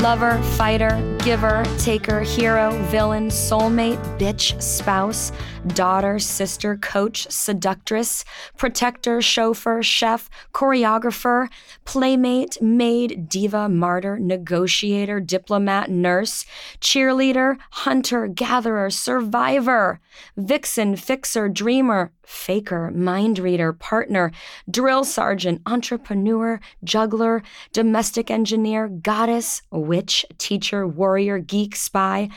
lover, fighter, giver, taker, hero, villain, soulmate, bitch, spouse, daughter, sister, coach, seductress, protector, chauffeur, chef, choreographer, playmate, maid, diva, martyr, negotiator, diplomat, nurse, cheerleader, hunter, gatherer, survivor, vixen, fixer, dreamer, faker, mind reader, partner, drill sergeant, entrepreneur, juggler, domestic engineer, goddess, witch, teacher, warrior, geek, spy,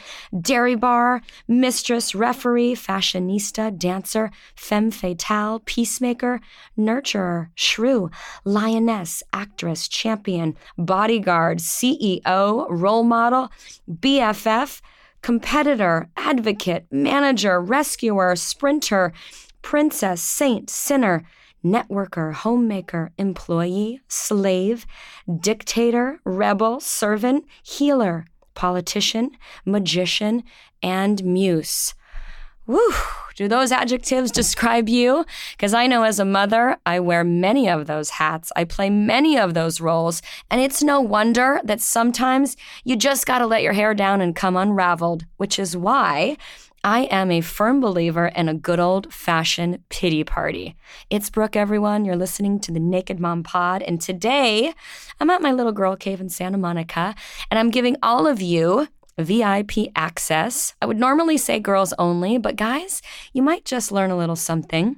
dairy bar, mistress, referee, fashionista, dancer, femme fatale, peacemaker, nurturer, shrew, lioness, actress, champion, bodyguard, CEO, role model, BFF, competitor, advocate, manager, rescuer, sprinter, princess, saint, sinner, networker, homemaker, employee, slave, dictator, rebel, servant, healer, politician, magician, and muse. Woo! Do those adjectives describe you? Because I know as a mother, I wear many of those hats. I play many of those roles. And it's no wonder that sometimes you just got to let your hair down and come unraveled, which is why I am a firm believer in a good old fashioned pity party. It's Brooke, everyone. You're listening to the Naked Mom Pod. And today I'm at my little girl cave in Santa Monica, and I'm giving all of you VIP access. I would normally say girls only, but guys, you might just learn a little something.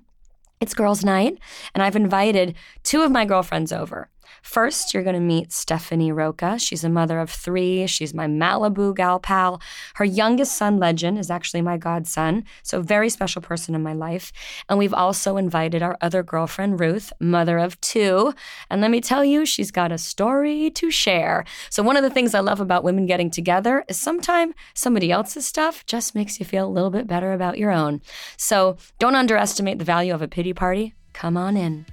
It's girls' night, and I've invited two of my girlfriends over. First, you're going to meet Stephanie Rocca. She's a mother of three. She's my Malibu gal pal. Her youngest son, Legend, is actually my godson, so very special person in my life. And we've also invited our other girlfriend, Ruth, mother of two. And let me tell you, she's got a story to share. So one of the things I love about women getting together is sometimes somebody else's stuff just makes you feel a little bit better about your own. So don't underestimate the value of a pity party. Come on in.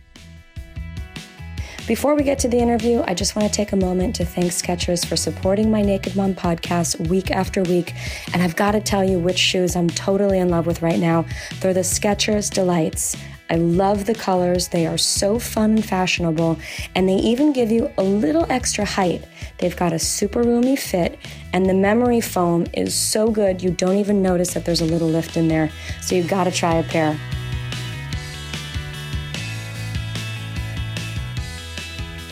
Before we get to the interview, I just want to take a moment to thank Skechers for supporting my Naked Mom podcast week after week. And I've got to tell you which shoes I'm totally in love with right now. They're the Skechers Delights. I love the colors. They are so fun and fashionable, and they even give you a little extra height. They've got a super roomy fit, and the memory foam is so good you don't even notice that there's a little lift in there. So you've got to try a pair.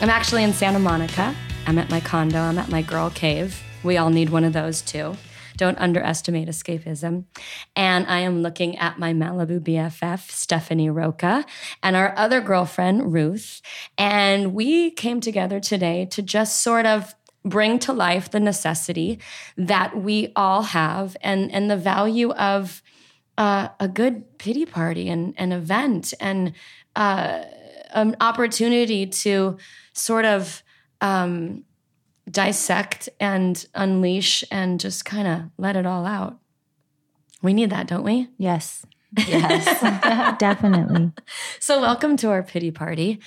I'm actually in Santa Monica. I'm at my condo. I'm at my girl cave. We all need one of those too. Don't underestimate escapism. And I am looking at my Malibu BFF, Stephanie Rocca, and our other girlfriend, Ruth. And we came together today to just sort of bring to life the necessity that we all have and, and the value of uh, a good pity party and an event and uh, an opportunity to sort of um, dissect and unleash and just kind of let it all out. We need that, don't we? Yes. Yes, definitely. So, welcome to our pity party.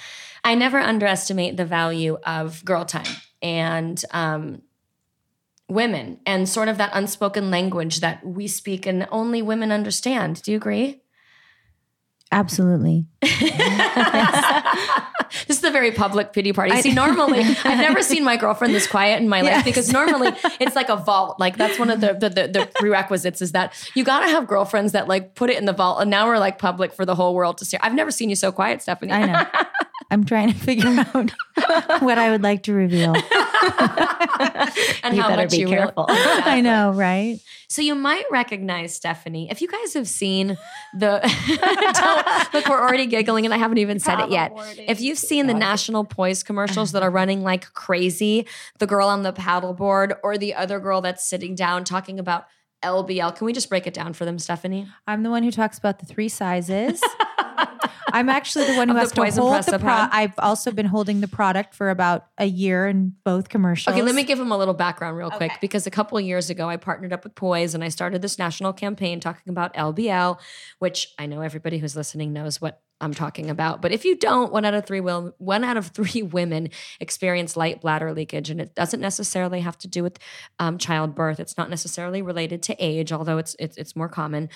I never underestimate the value of girl time and um, women and sort of that unspoken language that we speak and only women understand. Do you agree? Absolutely. this is a very public pity party. See, normally I've never seen my girlfriend this quiet in my life yes. because normally it's like a vault. Like that's one of the, the the, the prerequisites is that you got to have girlfriends that like put it in the vault. And now we're like public for the whole world to see. I've never seen you so quiet, Stephanie. I know. I'm trying to figure out what I would like to reveal. and you how much you careful. Exactly. I know, right? So you might recognize Stephanie if you guys have seen the. look, we're already giggling, and I haven't even said it yet. If you've seen the National Poise commercials that are uh-huh. running like crazy, the girl on the paddleboard or the other girl that's sitting down talking about LBL. Can we just break it down for them, Stephanie? I'm the one who talks about the three sizes. I'm actually the one who has to hold the product. I've also been holding the product for about a year in both commercials. Okay, let me give them a little background real quick because a couple of years ago I partnered up with Poise and I started this national campaign talking about LBL, which I know everybody who's listening knows what I'm talking about. But if you don't, one out of three will one out of three women experience light bladder leakage, and it doesn't necessarily have to do with um, childbirth. It's not necessarily related to age, although it's it's, it's more common.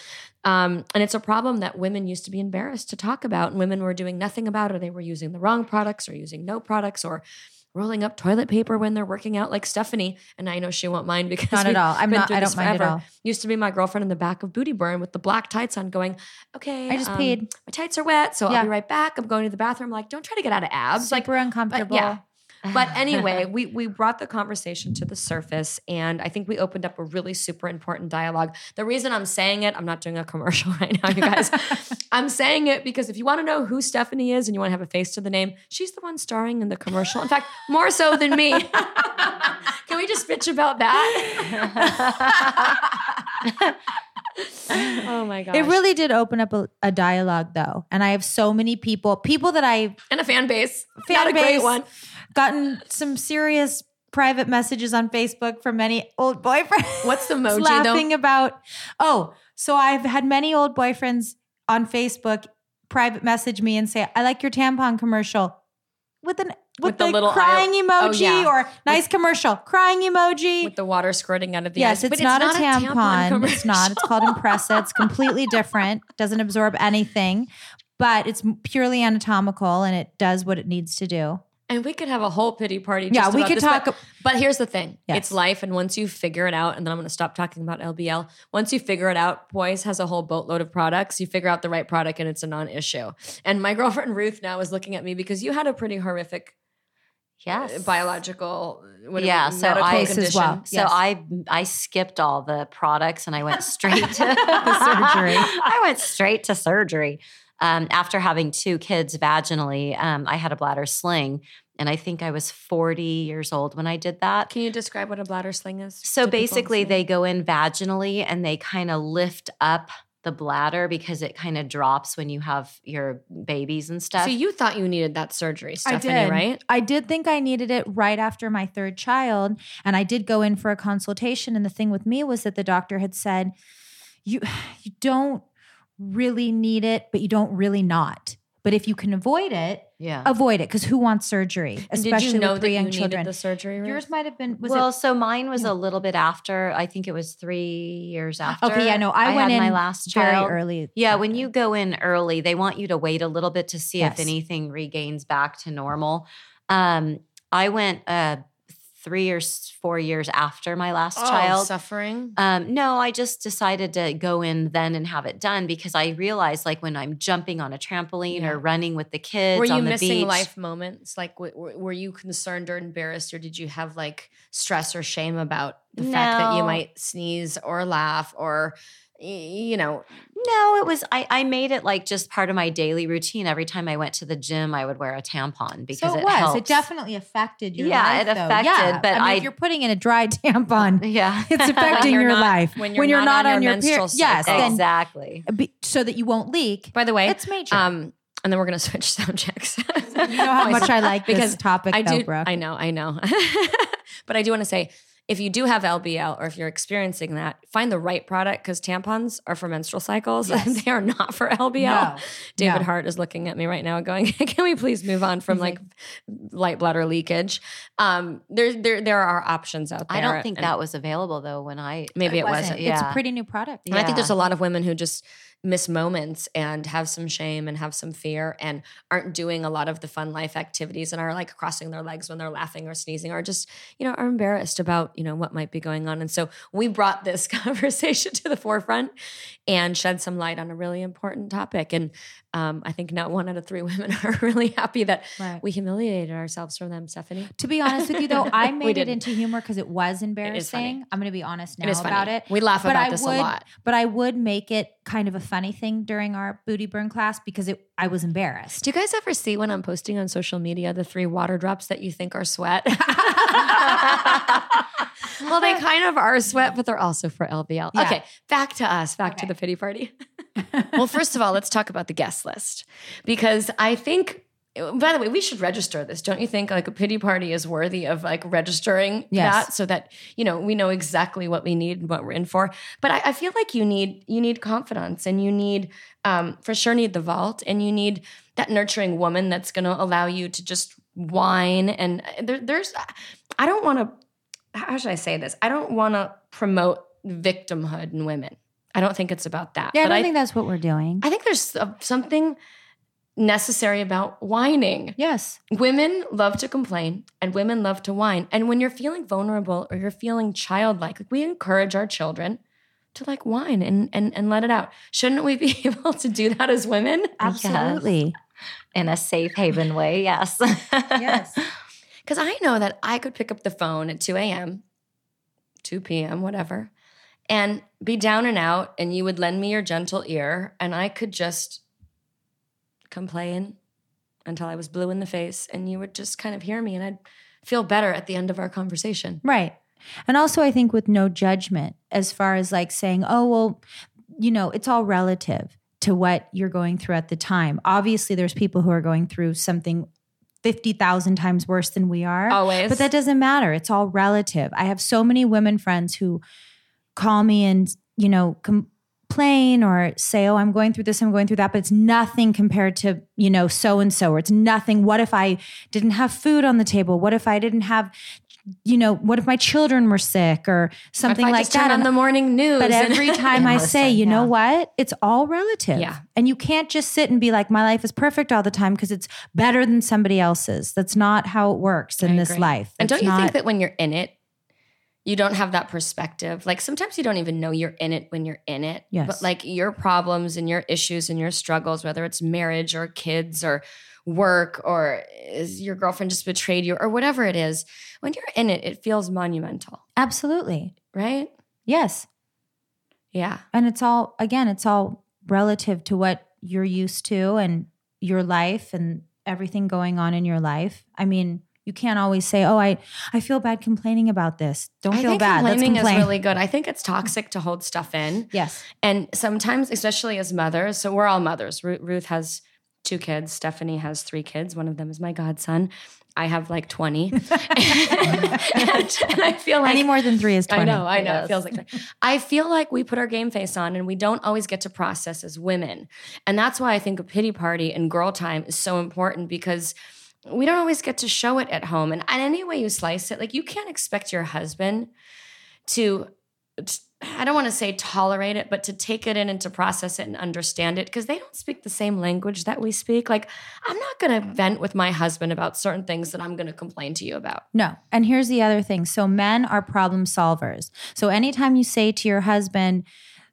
Um, and it's a problem that women used to be embarrassed to talk about, and women were doing nothing about it. They were using the wrong products, or using no products, or rolling up toilet paper when they're working out, like Stephanie. And I know she won't mind because not at all. I'm not. I don't mind at all. Used to be my girlfriend in the back of Booty Burn with the black tights on, going, "Okay, I just um, peed. My tights are wet, so yeah. I'll be right back. I'm going to the bathroom. Like, don't try to get out of abs. Like super like, uncomfortable. yeah, but anyway, we we brought the conversation to the surface, and I think we opened up a really super important dialogue. The reason I'm saying it, I'm not doing a commercial right now, you guys. I'm saying it because if you want to know who Stephanie is and you want to have a face to the name, she's the one starring in the commercial. In fact, more so than me. Can we just bitch about that? Oh my god! It really did open up a, a, dialogue, though, and I have so many people, people that I and a fan base, fan Not base, a great one gotten some serious private messages on Facebook from many old boyfriends. What's the emoji laughing though? about? Oh, so I've had many old boyfriends on Facebook private message me and say, "I like your tampon commercial." With an with, with the, the, little crying aisle. Emoji oh, yeah. or nice with, commercial crying emoji with the water squirting out of the yes, eyes. It's, not, it's not, a tampon. tampon it's not. It's called Impressa. It's completely different. Doesn't absorb anything, but it's purely anatomical and it does what it needs to do. And we could have a whole pity party. yeah, we could this, talk. But, but, here's the thing: yes. it's life, and once you figure it out, and then I'm going to stop talking about LBL. Once you figure it out, Poise has a whole boatload of products. You figure out the right product, and it's a non-issue. And my girlfriend Ruth now is looking at me because you had a pretty horrific, yes, biological, yeah, so I as well. So yes. I I skipped all the products and I went straight to the surgery. I went straight to surgery um, after having two kids vaginally, um, I had a bladder sling. And I think I was 40 years old when I did that. Can you describe what a bladder sling is? So basically, they go in vaginally and they kind of lift up the bladder because it kind of drops when you have your babies and stuff. So you thought you needed that surgery, Stephanie, I did. right? I did think I needed it right after my third child. And I did go in for a consultation. And the thing with me was that the doctor had said, you you don't really need it, but you don't really not. But if you can avoid it, yeah, avoid it because who wants surgery, especially did you know with three young you children? The surgery, right? yours might have been. well, it, so mine was yeah. a little bit after. I think it was three years after. Okay, yeah, no, I, I went in my last child very early. Yeah, when you go in early, they want you to wait a little bit to see yes. if anything regains back to normal. Um, I went uh, three or four years after my last oh, child. Suffering? Um, no, I just decided to go in then and have it done because I realized, like, when I'm jumping on a trampoline yeah. or running with the kids, were you missing beach, life moments? Like, w- were you concerned or embarrassed, or did you have like stress or shame about the no. fact that you might sneeze or laugh or you know no it was I, I made it like just part of my daily routine every time i went to the gym i would wear a tampon because so it, it was helps. it definitely affected your life. yeah life, it affected yeah. but I mean, if you're putting in a dry tampon yeah it's affecting your not, life when you're, when you're not, not, on, your, your period yes exactly so that you won't leak by the way it's major um and then we're going to switch subjects. you know how much I like because this topic, I do. Though, I know, I know. but I do want to say if you do have LBL or if you're experiencing that, find the right product because tampons are for menstrual cycles yes. they are not for LBL. No. David no. Hart is looking at me right now going, Can we please move on from like light bladder leakage? Um, there, there, there are options out there. I don't think that was available though when I maybe it, wasn't. wasn't. Yeah. It's a pretty new product. And. I think there's a lot of women who just miss moments and have some shame and have some fear and aren't doing a lot of the fun life activities and are like crossing their legs when they're laughing or sneezing or just, you know, are embarrassed about, you know, what might be going on. And so we brought this conversation to the forefront and shed some light on a really important topic. And um, I think not one out of three women are really happy that right. we humiliated ourselves for them, Stephanie. To be honest with you, though, I made it into humor because it was embarrassing. I'm going to be honest now about it. We laugh about but this would, a lot. But I would make it kind of a funny thing during our booty burn class because it I was embarrassed. Do you guys ever see when I'm posting on social media the three water drops that you think are sweat? well, they kind of are sweat, but they're also for LBL. Yeah. Okay, back to us, back okay. to the pity party. Well, first of all, let's talk about the guest list because I think by the way, we should register this, don't you think? Like a pity party is worthy of like registering yes. that so that you know we know exactly what we need and what we're in for. But I, I feel like you need you need confidence and you need um, for sure need the vault and you need that nurturing woman that's going to allow you to just whine and uh, there, there's I don't want to how should I say this? I don't want to promote victimhood in women. I don't think it's about that. Yeah, I don't I, think that's what we're doing. I think there's uh, something necessary about whining. Yes. Women love to complain and women love to whine. And when you're feeling vulnerable or you're feeling childlike, like we encourage our children to like whine and and, and let it out. Shouldn't we be able to do that as women? Absolutely. Yes. In a safe haven way, yes. yes. Because I know that I could pick up the phone at 2 a.m., 2 p.m., whatever, and be down and out, and you would lend me your gentle ear, and I could just complain until I was blue in the face, and you would just kind of hear me, and I'd feel better at the end of our conversation. Right. And also, I think with no judgment, as far as like saying, oh, well, you know, it's all relative to what you're going through at the time. Obviously, there's people who are going through something 50,000 times worse than we are. Always. But that doesn't matter. It's all relative. I have so many women friends who call me and, you know, complain or say, oh, I'm going through this, I'm going through that, but it's nothing compared to, you know, so and so, or it's nothing. What if I didn't have food on the table? What if I didn't have you know, what if my children were sick or something like that? Turn on the morning news. But every time I say, you yeah. know what? It's all relative. Yeah. And you can't just sit and be like, my life is perfect all the time because it's better than somebody else's. That's not how it works in this life. and don't you not, think that when you're in it, you don't have that perspective. Like sometimes you don't even know you're in it when you're in it. Yes. But like your problems and your issues and your struggles, whether it's marriage or kids or work or is your girlfriend just betrayed you or whatever it is, when you're in it, it feels monumental. Absolutely. Right? Yes. Yeah. And it's all, again, it's all relative to what you're used to and your life and everything going on in your life. I mean, you can't always say, "Oh, I I feel bad complaining about this." Don't I feel bad. Complaining is really good. I think it's toxic to hold stuff in. Yes, and sometimes, especially as mothers, so we're all mothers. Ruth has two kids. Stephanie has three kids. One of them is my godson. I have like 20. and, and, I feel like any more than three is 20. I know, I know. Yes. It feels like I feel like we put our game face on and we don't always get to process as women. And that's why I think a pity party and girl time is so important because we don't always get to show it at home. And, any way you slice it, like you can't expect your husband to I don't want to say tolerate it, but to take it in and to process it and understand it because they don't speak the same language that we speak. Like, I'm not going to vent with my husband about certain things that I'm going to complain to you about. No. And here's the other thing so, men are problem solvers. So, anytime you say to your husband,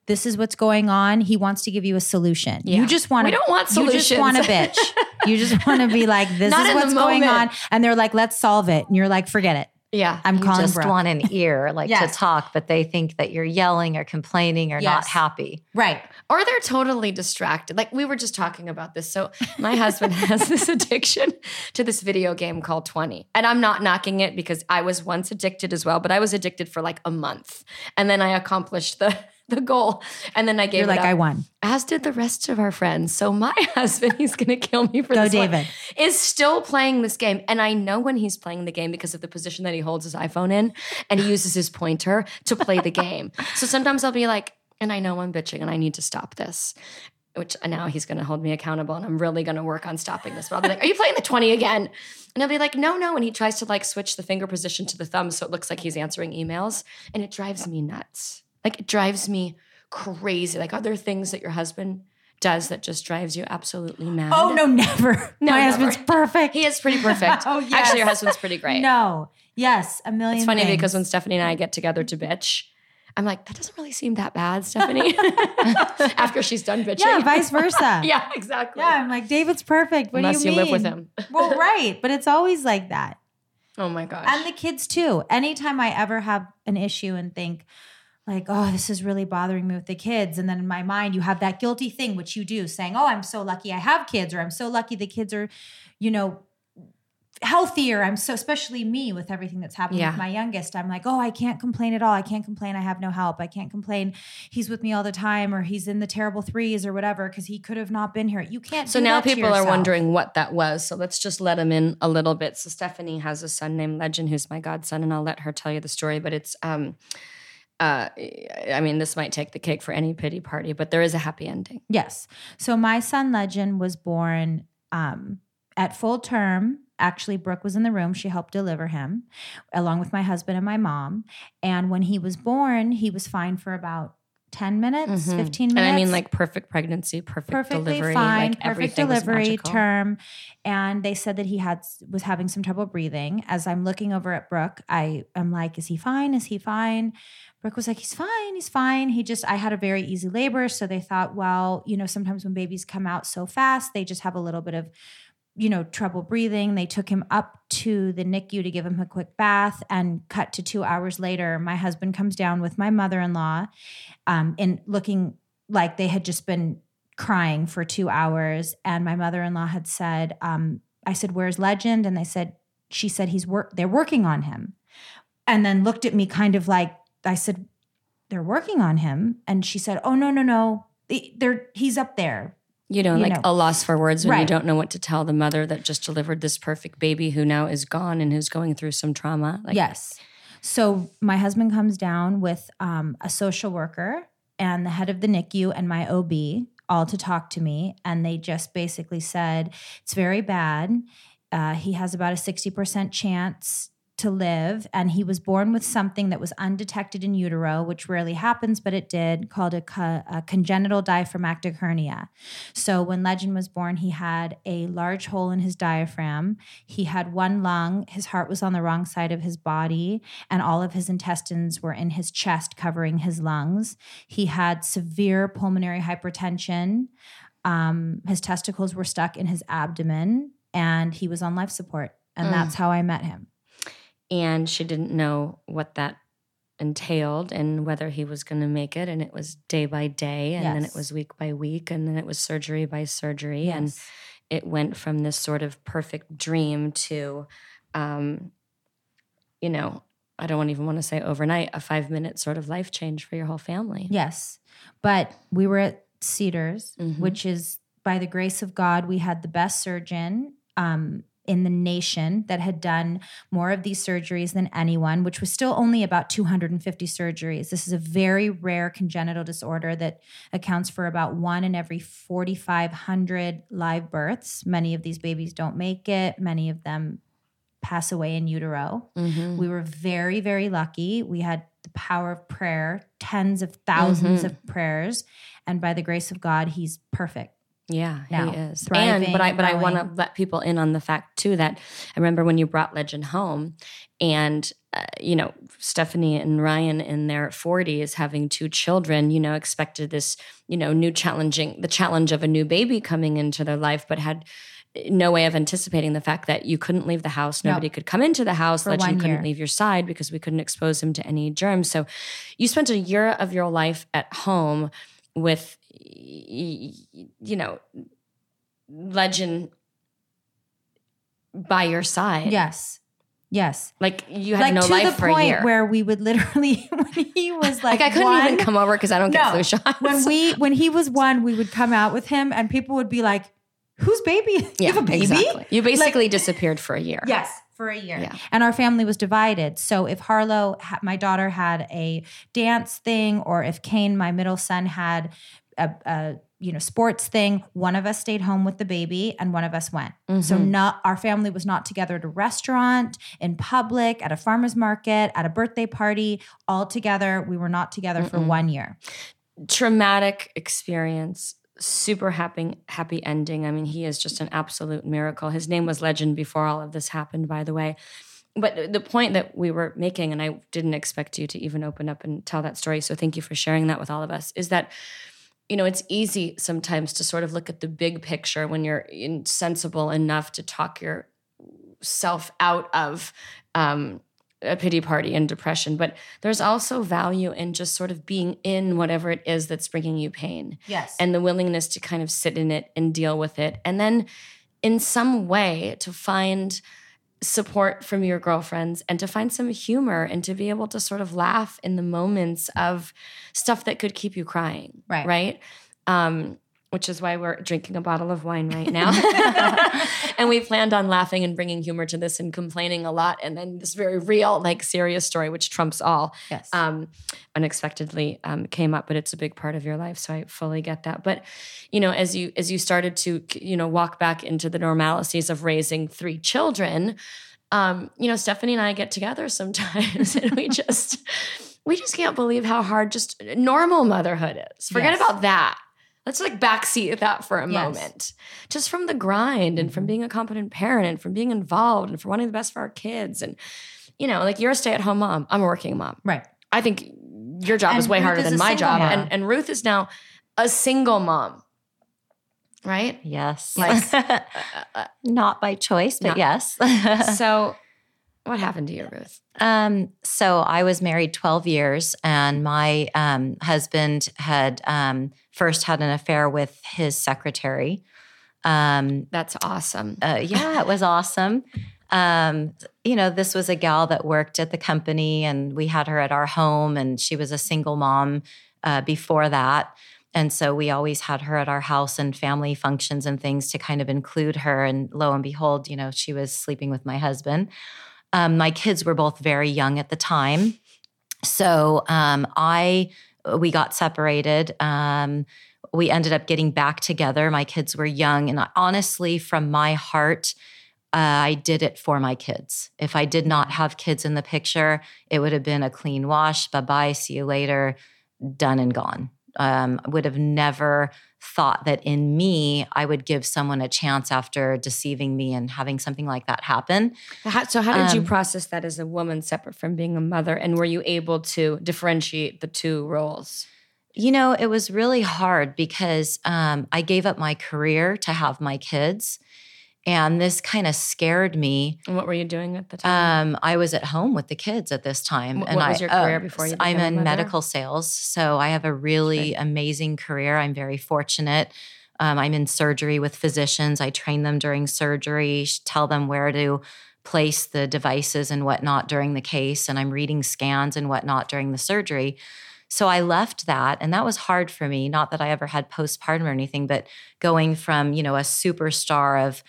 this is what's going on. He wants to give you a solution. Yeah. You just want to. We don't want solutions. You just want to bitch. you just want to be like, this is what's going on, and they're like, let's solve it, and you're like, forget it. Yeah. I'm you calling just Brooke. want an ear, like yes. to talk, but they think that you're yelling or complaining or yes. not happy. Right. Or they're totally distracted. Like we were just talking about this. So my husband has this addiction to this video game called 20. And I'm not knocking it because I was once addicted as well, but I was addicted for like a month. And then I accomplished the the goal. And then I gave You're like, up, I won. As did the rest of our friends. So my husband, he's going to kill me for Go this David. One, is still playing this game. And I know when he's playing the game because of the position that he holds his iPhone in and he uses his pointer to play the game. So sometimes I'll be like, and I know I'm bitching and I need to stop this. Which now he's going to hold me accountable, and I'm really going to work on stopping this. But I'll be like, "Are you playing the 20 again?" And he'll be like, "No, no." And he tries to like switch the finger position to the thumb so it looks like he's answering emails, and it drives me nuts. Like it drives me crazy? Like, are there things that your husband does that just drives you absolutely mad? Oh no, never. No, My never. husband's perfect. He is pretty perfect. oh yes. Actually, your husband's pretty great. No. Yes, a million. It's funny things. because when Stephanie and I get together to bitch, I'm like, that doesn't really seem that bad, Stephanie. After she's done bitching. Yeah, vice versa. yeah, exactly. Yeah, I'm like, David's perfect. What Unless do you, you live with him. well, right. But it's always like that. Oh my gosh. And the kids too. Anytime I ever have an issue and think, like, oh, this is really bothering me with the kids. And then in my mind, you have that guilty thing, which you do, saying, oh, I'm so lucky I have kids, or I'm so lucky the kids are, you know, healthier. I'm so, especially me with everything that's happening yeah. with my youngest. I'm like, oh, I can't complain at all. I can't complain. I have no help. I can't complain. He's with me all the time, or he's in the terrible threes, or whatever, because he could have not been here. You can't. So now people are wondering what that was. So let's just let him in a little bit. So Stephanie has a son named Legend, who's my godson, and I'll let her tell you the story. But it's, um, uh, I mean, this might take the cake for any pity party, but there is a happy ending. Yes. So my son Legend was born um, at full term. Actually, Brooke was in the room. She helped deliver him along with my husband and my mom. And when he was born, he was fine for about 10 minutes, mm-hmm. 15 minutes. And I mean like perfect pregnancy, perfect Perfectly delivery, fine, like perfect delivery term. And they said that he had was having some trouble breathing. As I'm looking over at Brooke, I am like, is he fine? Is he fine? Brooke was like, he's fine, he's fine. He just, I had a very easy labor. So they thought, well, you know, sometimes when babies come out so fast, they just have a little bit of you know, trouble breathing. They took him up to the NICU to give him a quick bath and cut to two hours later. My husband comes down with my mother in law um, and looking like they had just been crying for two hours. And my mother in law had said, um, I said, Where's Legend? And they said, She said, he's work, they're working on him. And then looked at me kind of like, I said, They're working on him. And she said, Oh, no, no, no. They're, he's up there you know, you like know. a loss for words when right. you don't know what to tell the mother that just delivered this perfect baby who now is gone and who's going through some trauma. Like, yes. So my husband comes down with um, a social worker and the head of the NICU and my OB all to talk to me. And they just basically said, it's very bad. Uh, he has about a 60% chance to live and he was born with something that was undetected in utero which rarely happens but it did called a, co- a, congenital diaphragmatic hernia. So when legend was born he had a large hole in his diaphragm. He had one lung. His heart was on the wrong side of his body and all of his intestines were in his chest covering his lungs. He had severe pulmonary hypertension. Um, his testicles were stuck in his abdomen and he was on life support and mm. that's how i met him and she didn't know what that entailed and whether he was going to make it and it was day by day and yes. then it was week by week and then it was surgery by surgery yes. and it went from this sort of perfect dream to um you know i don't even want to say overnight a 5 minute sort of life change for your whole family yes but we were at cedars mm-hmm. which is by the grace of god we had the best surgeon um in the nation that had done more of these surgeries than anyone, which was still only about 250 surgeries. This is a very rare congenital disorder that accounts for about one in every 4,500 live births. Many of these babies don't make it, many of them pass away in utero. Mm-hmm. We were very, very lucky. We had the power of prayer, tens of 1000s mm-hmm. of prayers. And by the grace of God, he's perfect. Yeah, now, he is. Thriving, and but I but growing. I want to let people in on the fact too that I remember when you brought Legend home, and uh, you know Stephanie and Ryan in their forties having two children, you know, expected this you know new challenging the challenge of a new baby coming into their life, but had no way of anticipating the fact that you couldn't leave the house. Nobody could come into the house. For Legend couldn't leave your side because we couldn't expose him to any germs. So you spent a year of your life at home with you know legend by your side. Yes. Yes. Like you had like no life for a year. where we would literally when he was like, like i couldn't one, even come over because i don't get flu shots. When we when he was one we would come out with him and people would be like whose baby? Yeah, you have a baby? exactly. you basically like, disappeared for a year. Yes for a year. Yeah. And our family was divided. So if Harlow, my daughter, had a dance thing, or if Kane, my middle son, had a, a you know sports thing one of us stayed home with the baby and one of us went mm-hmm. so not our family was not together at a restaurant in public at a farmers market at a birthday party all together we were not together Mm-mm. for one year traumatic experience super happy happy ending. I mean, he is just an absolute miracle. His name was legend before all of this happened, by the way. But the point that we were making, and I didn't expect you to even open up and tell that story, so thank you for sharing that with all of us, is that you know it's easy sometimes to sort of look at the big picture when you're insensible enough to talk yourself out of um, a pity party and depression, but there's also value in just sort of being in whatever it is that's bringing you pain. Yes. And the willingness to kind of sit in it and deal with it. And then in some way to find support from your girlfriends and to find some humor and to be able to sort of laugh in the moments of stuff that could keep you crying. Right. Right. Um, which is why we're drinking a bottle of wine right now. and we planned on laughing and bringing humor to this and complaining a lot. And then this very real, like serious story, which trumps all, yes. um, unexpectedly um, came up. But it's a big part of your life, so I fully get that. But you know, as you as you started to you know walk back into the normalities of raising three children, um, you know, Stephanie and I get together sometimes, and we just we just can't believe how hard just normal motherhood is. Forget yes. about that. Let's like backseat that for a yes. moment. Just from the grind and from mm-hmm. being a competent parent and from being involved and for wanting the best for our kids. And, you know, like you're a stay at home mom. I'm a working mom. Right. I think your job and is way Ruth harder is than my job. And, and Ruth is now a single mom. Right? Yes. Like, uh, uh, not by choice, but not. yes. so, what happened to you, Ruth? Um, so I was married 12 years, and my um, husband had um, first had an affair with his secretary. Um, That's awesome. Uh, yeah, it was awesome. Um, you know, this was a gal that worked at the company, and we had her at our home, and she was a single mom uh, before that. And so we always had her at our house and family functions and things to kind of include her. And lo and behold, you know, she was sleeping with my husband. Um, my kids were both very young at the time. So um, I, we got separated. Um, we ended up getting back together. My kids were young. And honestly, from my heart, uh, I did it for my kids. If I did not have kids in the picture, it would have been a clean wash. Bye bye. See you later. Done and gone um, would have never thought that in me I would give someone a chance after deceiving me and having something like that happen. so, how did um, you process that as a woman separate from being a mother? And were you able to differentiate the two roles? You know, it was really hard because um, I gave up my career to have my kids. And this kind of scared me. And what were you doing at the time? Um, I was at home with the kids at this time. What, and what was your career uh, before you? I'm in medical sales, so I have a really amazing career. I'm very fortunate. Um, I'm in surgery with physicians. I train them during surgery, tell them where to place the devices and whatnot during the case, and I'm reading scans and whatnot during the surgery. So I left that, and that was hard for me. Not that I ever had postpartum or anything, but going from you know a superstar of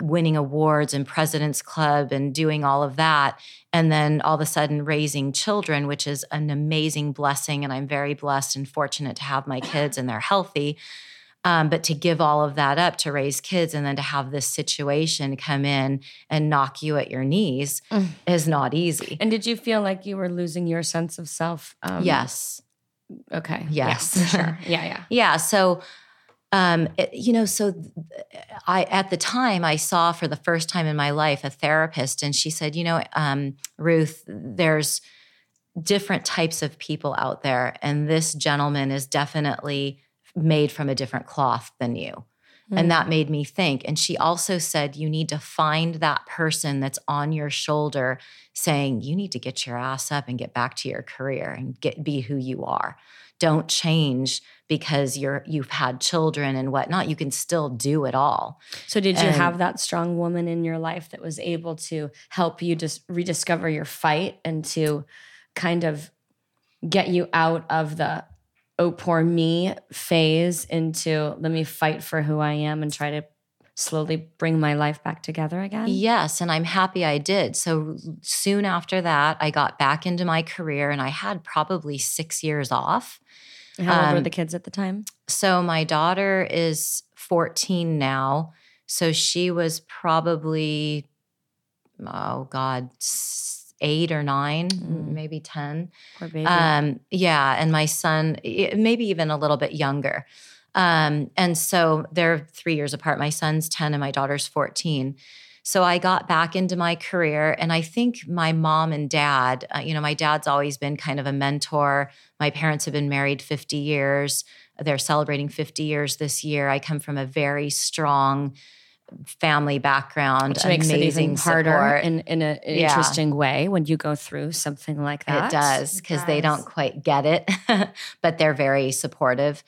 winning awards and President's Club and doing all of that. And then all of a sudden raising children, which is an amazing blessing. And I'm very blessed and fortunate to have my kids and they're healthy. Um, but to give all of that up to raise kids and then to have this situation come in and knock you at your knees mm. is not easy. And did you feel like you were losing your sense of self? Um, yes. Okay. Yes. Yeah, sure. yeah. Yeah. Yeah. So um, you know, so I at the time I saw for the first time in my life a therapist, and she said, you know, um, Ruth, there's different types of people out there, and this gentleman is definitely made from a different cloth than you. And that mm. made me think. And she also said, you need to find that person that's on your shoulder saying, you need to get your ass up and get back to your career and get be who you are don't change because you're you've had children and whatnot you can still do it all. So did you and, have that strong woman in your life that was able to help you just rediscover your fight and to kind of get you out of the oh poor me phase into let me fight for who i am and try to slowly bring my life back together again? Yes, and I'm happy I did. So soon after that, I got back into my career and I had probably six years off. How old um, were the kids at the time? So my daughter is 14 now. So she was probably, oh God, eight or nine, mm. maybe 10. Poor baby. Um, yeah. And my son, maybe even a little bit younger. Um, and so they're three years apart. My son's 10 and my daughter's 14. So I got back into my career. And I think my mom and dad, uh, you know, my dad's always been kind of a mentor. My parents have been married 50 years. They're celebrating 50 years this year. I come from a very strong, family background, Which makes it even harder in, in an yeah. interesting way when you go through something like that. It does because they don't quite get it, but they're very supportive.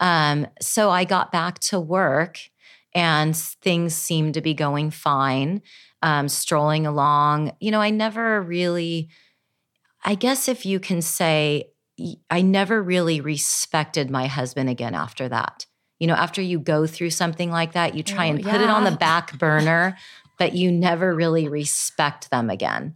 Um, so I got back to work and things seemed to be going fine, um, strolling along. You know, I never really, I guess if you can say, I never really respected my husband again after that. You know, after you go through something like that, you try oh, and put yeah. it on the back burner, but you never really respect them again.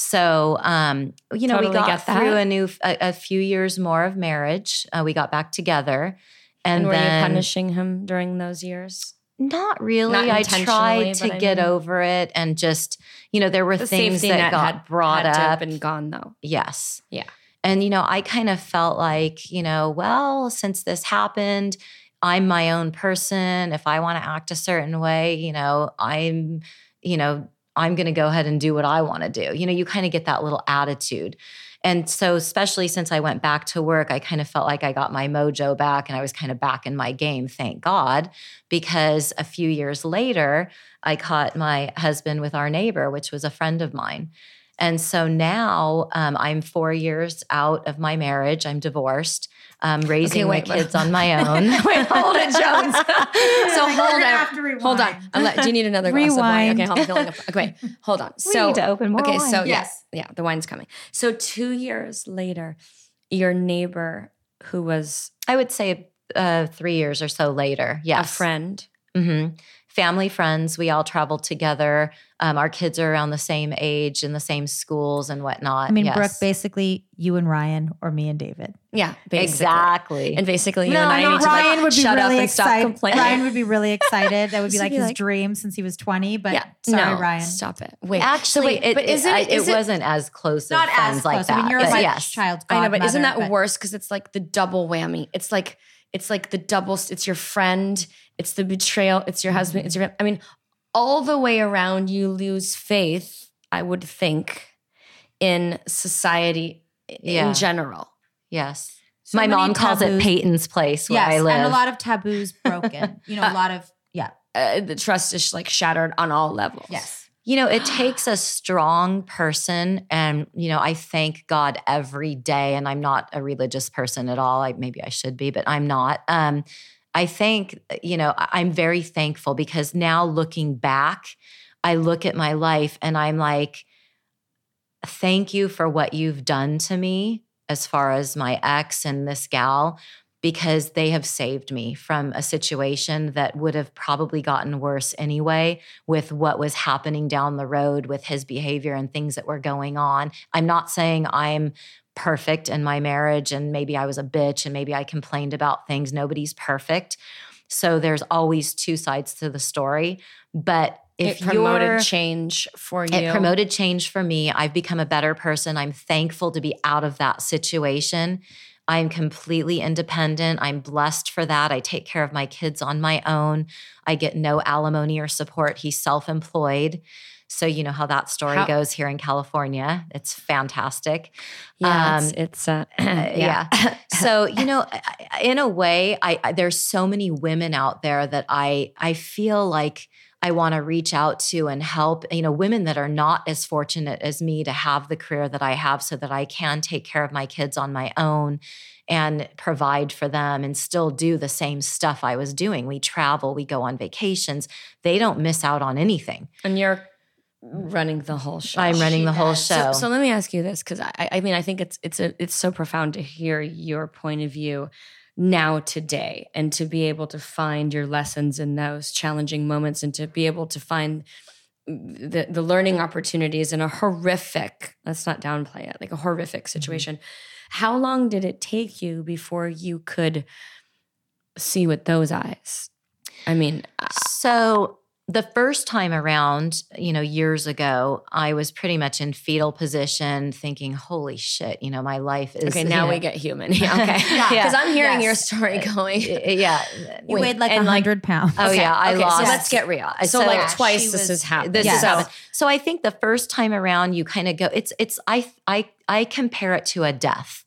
So, um, you know, totally we got through a new, a, a, few years more of marriage. Uh, we got back together. And, and were then, you punishing him during those years? Not really. Not I tried to I get mean, over it and just, you know, there were the things that got brought up and gone though. Yes. Yeah. And, you know, I kind of felt like, you know, well, since this happened, I'm my own person. If I want to act a certain way, you know, I'm, you know, I'm going to go ahead and do what I want to do. You know, you kind of get that little attitude. And so, especially since I went back to work, I kind of felt like I got my mojo back and I was kind of back in my game, thank God, because a few years later, I caught my husband with our neighbor, which was a friend of mine. And so now um, I'm four years out of my marriage. I'm divorced, um, raising okay, wait, my kids on my own. wait, hold it, Jones. so hold on. Hold on. Let, do you need another glass rewind. of wine? Okay, I'm filling up. Okay, hold on. So, we need to open more Okay, wine. so yes, yeah, the wine's coming. So two years later, your neighbor who was, I would say, uh, three years or so later, yes, a friend. Mm-hmm family friends. We all traveled together. Um, our kids are around the same age in the same schools and whatnot. I mean, yes. Brooke, basically you and Ryan or me and David. Yeah, basically. exactly. And basically, you no, and I no, need Ryan to like, would be shut really up and excited. stop complaining. Ryan would be really excited. That would be like his like, dream since he was twenty. But yeah, sorry, no, Ryan, stop it. Wait, actually, so wait, it, but is it, it, is it, wasn't as close. Not as like close. that. I mean, you're but, my yes. child's I know, but isn't that but, worse? Because it's like the double whammy. It's like it's like the double. It's your friend. It's the betrayal. It's your husband. It's your. I mean, all the way around, you lose faith, I would think, in society yeah. in general. Yes. So My mom calls it Peyton's place where yes, I live. And a lot of taboos broken. you know, a lot of, yeah. Uh, the trust is like shattered on all levels. Yes. You know, it takes a strong person. And, you know, I thank God every day. And I'm not a religious person at all. I, maybe I should be, but I'm not. Um, I think, you know, I'm very thankful because now looking back, I look at my life and I'm like, thank you for what you've done to me as far as my ex and this gal, because they have saved me from a situation that would have probably gotten worse anyway with what was happening down the road with his behavior and things that were going on. I'm not saying I'm perfect in my marriage and maybe I was a bitch and maybe I complained about things. Nobody's perfect. So there's always two sides to the story. But if it promoted change for you. It promoted change for me. I've become a better person. I'm thankful to be out of that situation. I'm completely independent. I'm blessed for that. I take care of my kids on my own. I get no alimony or support. He's self employed. So you know how that story how- goes here in California. It's fantastic. Yeah, um, it's, it's uh, yeah. yeah. so you know, in a way, I, I there's so many women out there that I I feel like. I want to reach out to and help, you know, women that are not as fortunate as me to have the career that I have so that I can take care of my kids on my own and provide for them and still do the same stuff I was doing. We travel, we go on vacations. They don't miss out on anything. And you're running the whole show. I'm running she the whole show. So, so, let me ask you this, because I, I mean, I think it's it's a, it's so profound to hear your point of view now today, and to be able to find your lessons in those challenging moments, and to be able to find the the learning opportunities in a horrific. Let's not downplay it, like a horrific mm-hmm. situation. Mm-hmm. How long did it take you before you could see with those eyes? I mean, so the first time around, you know, years ago, I was pretty much in fetal position, thinking, "Holy shit!" You know, my life is. Okay, now you know, we get human. okay, yeah, because I'm hearing yes. your story uh, going. yeah, you Wait, weighed like a hundred pounds. Oh okay. yeah, I okay, lost. So let's get real. So, so like twice this has happened. This yes. has happened. So I think the first time around, you kind of go. It's it's I I I compare it to a death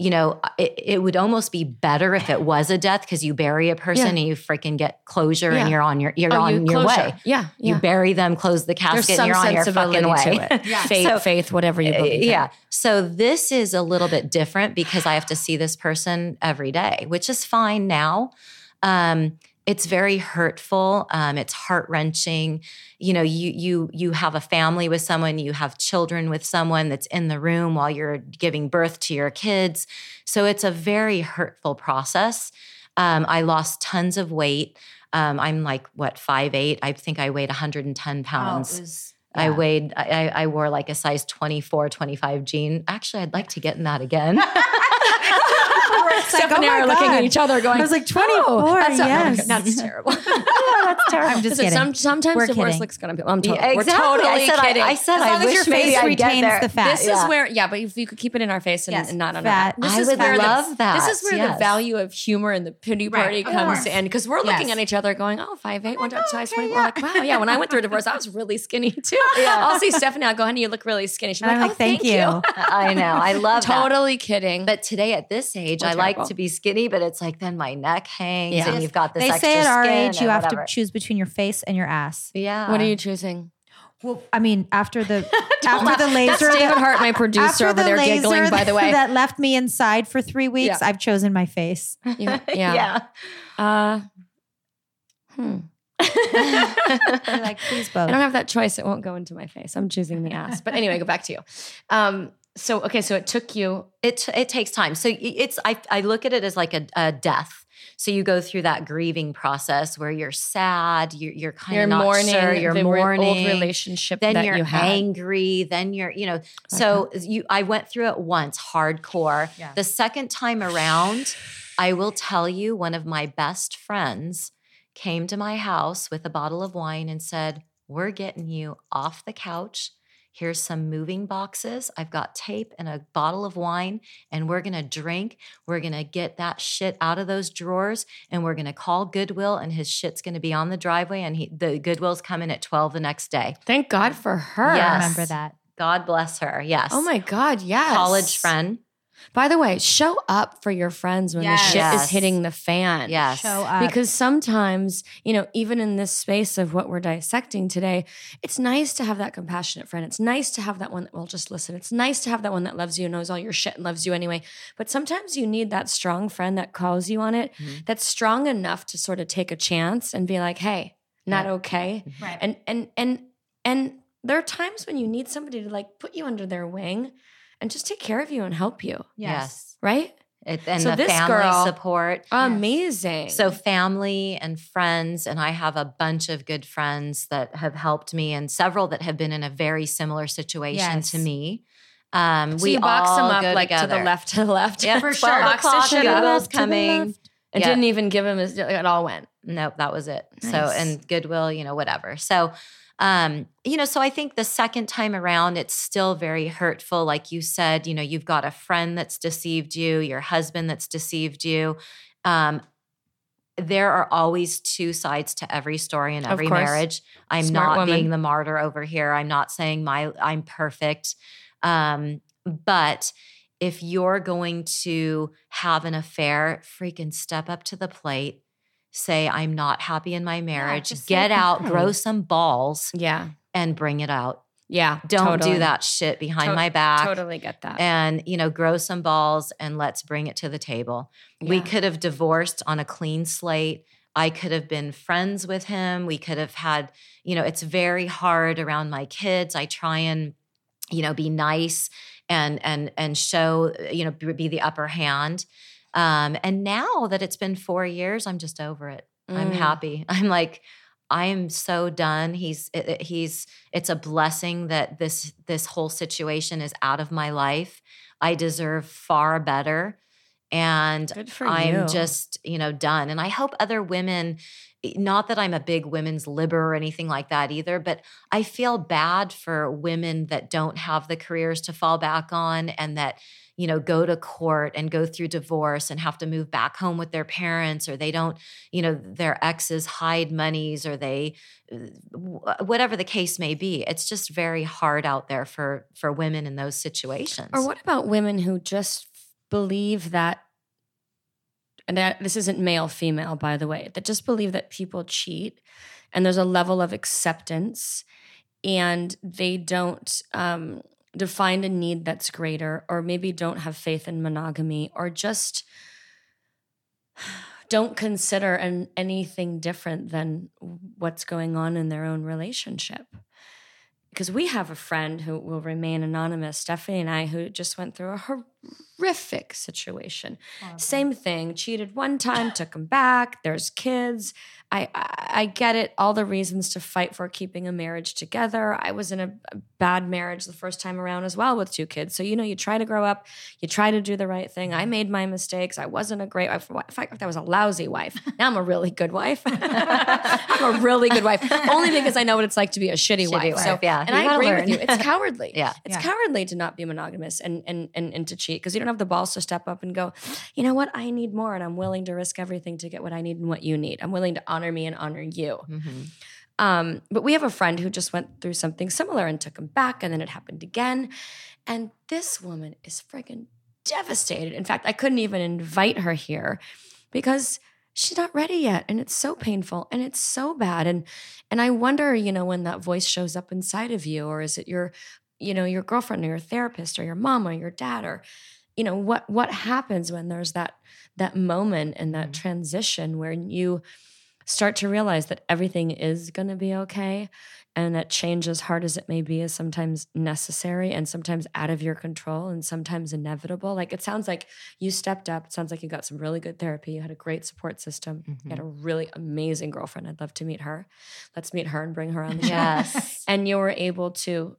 you know, it, it, would almost be better if it was a death because you bury a person yeah. and you freaking get closure yeah. and you're on your you're oh, on you, your way. Yeah, yeah, you bury them, close the casket, and you're on your fucking way. yeah. Faith, so, faith, whatever you believe. Yeah. In. So this is a little bit different because I have to see this person every day, which is fine now. Um, it's very hurtful um, it's heart-wrenching you know you you you have a family with someone you have children with someone that's in the room while you're giving birth to your kids so it's a very hurtful process um, i lost tons of weight um, i'm like what five eight i think i weighed 110 pounds oh, was, yeah. I weighed, I, I wore like a size 24, 25 jean. Actually, I'd like to get in that again. Steph and oh I are looking at each other going, I was like, 24. Oh, that's, yes. that's terrible. yeah, that's terrible. I'm just kidding. Some, sometimes we're divorce kidding. looks good on people. I'm totally, yeah, exactly. we're totally I said, kidding. I, I said, as long I as wish your face retains the fat. This yeah. is where, yeah, but if you could keep it in our face and, yes. and not on fat. our, this I is would where love the, that. This is where yes. the value of humor and the pity party right. comes in because we're looking at each other going, oh, five eight, oh one size twenty. We're like, wow, yeah. When I went through a divorce, I was really skinny too. Yeah. I'll see Stephanie. I'll go, honey, you look really skinny. She's like, like, oh, thank you. I know. I love totally kidding. But today at this age, I like to be skinny, but it's like then my neck hangs yeah. and you've got this. They say at our age you have whatever. to choose between your face and your ass. Yeah. What are you choosing? Well, I mean, after the after the laser, that's David Hart, my producer over the there, giggling. By the way, that left me inside for three weeks. Yeah. I've chosen my face. yeah, yeah. yeah. Uh, hmm. like, please both. I don't have that choice. It won't go into my face. I'm choosing the ass. But anyway, go back to you. Um, so okay, so it took you. It it takes time. So it's I I look at it as like a, a death. So you go through that grieving process where you're sad, you're, you're kind you're of not mourning, sure, you're the mourning, old relationship. then that you're you had. angry, then you're you know. So you, I went through it once, hardcore. Yeah. The second time around, I will tell you, one of my best friends came to my house with a bottle of wine and said, "We're getting you off the couch." Here's some moving boxes. I've got tape and a bottle of wine, and we're gonna drink. We're gonna get that shit out of those drawers, and we're gonna call Goodwill, and his shit's gonna be on the driveway, and he, the Goodwill's coming at 12 the next day. Thank God for her. Yes. I remember that. God bless her. Yes. Oh my God, yes. College friend. By the way, show up for your friends when Yes. the shit Yes. is hitting the fan. Yes. Show up. Because sometimes, you know, even in this space of what we're dissecting today, it's nice to have that compassionate friend. It's nice to have that one that will just listen. It's nice to have that one that loves you and knows all your shit and loves you anyway. But sometimes you need that strong friend that calls you on it, Mhm. that's strong enough to sort of take a chance and be like, hey, not Yeah. okay. Right. And and and and there are times when you need somebody to like put you under their wing and just take care of you and help you. Yes. Right? It, and So the this family girl- support. Amazing. So, family and friends, and I have a bunch of good friends that have helped me, and several that have been in a very similar situation Yes. to me. Um, So we you box them all up go like to the left, to the left. Yeah, for 12 Box the o'clock, shit up. Goodwill's coming. left. And Yeah. didn't even give him his, it all went. Nope, that was it. So, and Goodwill, you know, whatever. So, um, you know, so I think the second time around, it's still very hurtful. Like you said, you know, you've got a friend that's deceived you, your husband that's deceived you. Um, there are always two sides to every story in every marriage. I'm Smart not woman. being the martyr over here. I'm not saying my I'm perfect. Um, but if you're going to have an affair, freaking step up to the plate. Say, I'm not happy in my marriage. say Get out, grow some balls, Yeah. and bring it out. Yeah. Don't totally. do that shit behind To- my back. Totally get that. And, you know, grow some balls and let's bring it to the table. We could have divorced on a clean slate. I could have been friends with him. We could have had, you know, it's very hard around my kids. I try and, you know, be nice and and and show, you know, be the upper hand. Um, and now that it's been four years, I'm just over it. I'm Mm. happy. I'm like, I am so done. He's he's it's a blessing that this this whole situation is out of my life. I deserve far better. And I'm you. just, you know, done. And I hope other women, not that I'm a big women's liber or anything like that either, but I feel bad for women that don't have the careers to fall back on and that, you know, go to court and go through divorce and have to move back home with their parents or they don't, you know, their exes hide monies or they eh, whatever the case may be. It's just very hard out there for for women in those situations. Or what about women who just believe that, and that, this isn't male female, by the way, that just believe that people cheat and there's a level of acceptance and they don't um, define a need that's greater or maybe don't have faith in monogamy or just don't consider an, anything different than what's going on in their own relationship. Because we have a friend who will remain anonymous, Stephanie and I, who just went through a horrific situation. Same thing, cheated one time, took him back. There's kids. I, I get it, all the reasons to fight for keeping a marriage together. I was in a, a, bad marriage the first time around as well with two kids. So, you know, you try to grow up, you try to do the right thing. I made my mistakes. I wasn't a great wife. In fact, I was a lousy wife. Now I'm a really good wife. I'm a really good wife, only because I know what it's like to be a shitty, shitty wife. wife. So, yeah. And I agree learn. with you. It's cowardly. yeah. It's yeah. cowardly to not be monogamous and, and, and, and to cheat because you don't have the balls to step up and go, you know what? I need more and I'm willing to risk everything to get what I need and what you need. I'm willing to honor me and honor you you. Mm-hmm. Um, but we have a friend who just went through something similar and took him back, and then it happened again. And this woman is friggin' devastated. In fact, I couldn't even invite her here because she's not ready yet and it's so painful and it's so bad and and i wonder you know when that voice shows up inside of you or is it your you know your girlfriend or your therapist or your mom or your dad or you know what what happens when there's that that moment and that mm-hmm. transition where you start to realize that everything is going to be okay and that change as hard as it may be is sometimes necessary and sometimes out of your control and sometimes inevitable. Like it sounds like you stepped up. It sounds like you got some really good therapy. You had a great support system. Mm-hmm. you had a mm-hmm. really amazing girlfriend. I'd love to meet her. Let's meet her and bring her on the show. Yes. And you were able to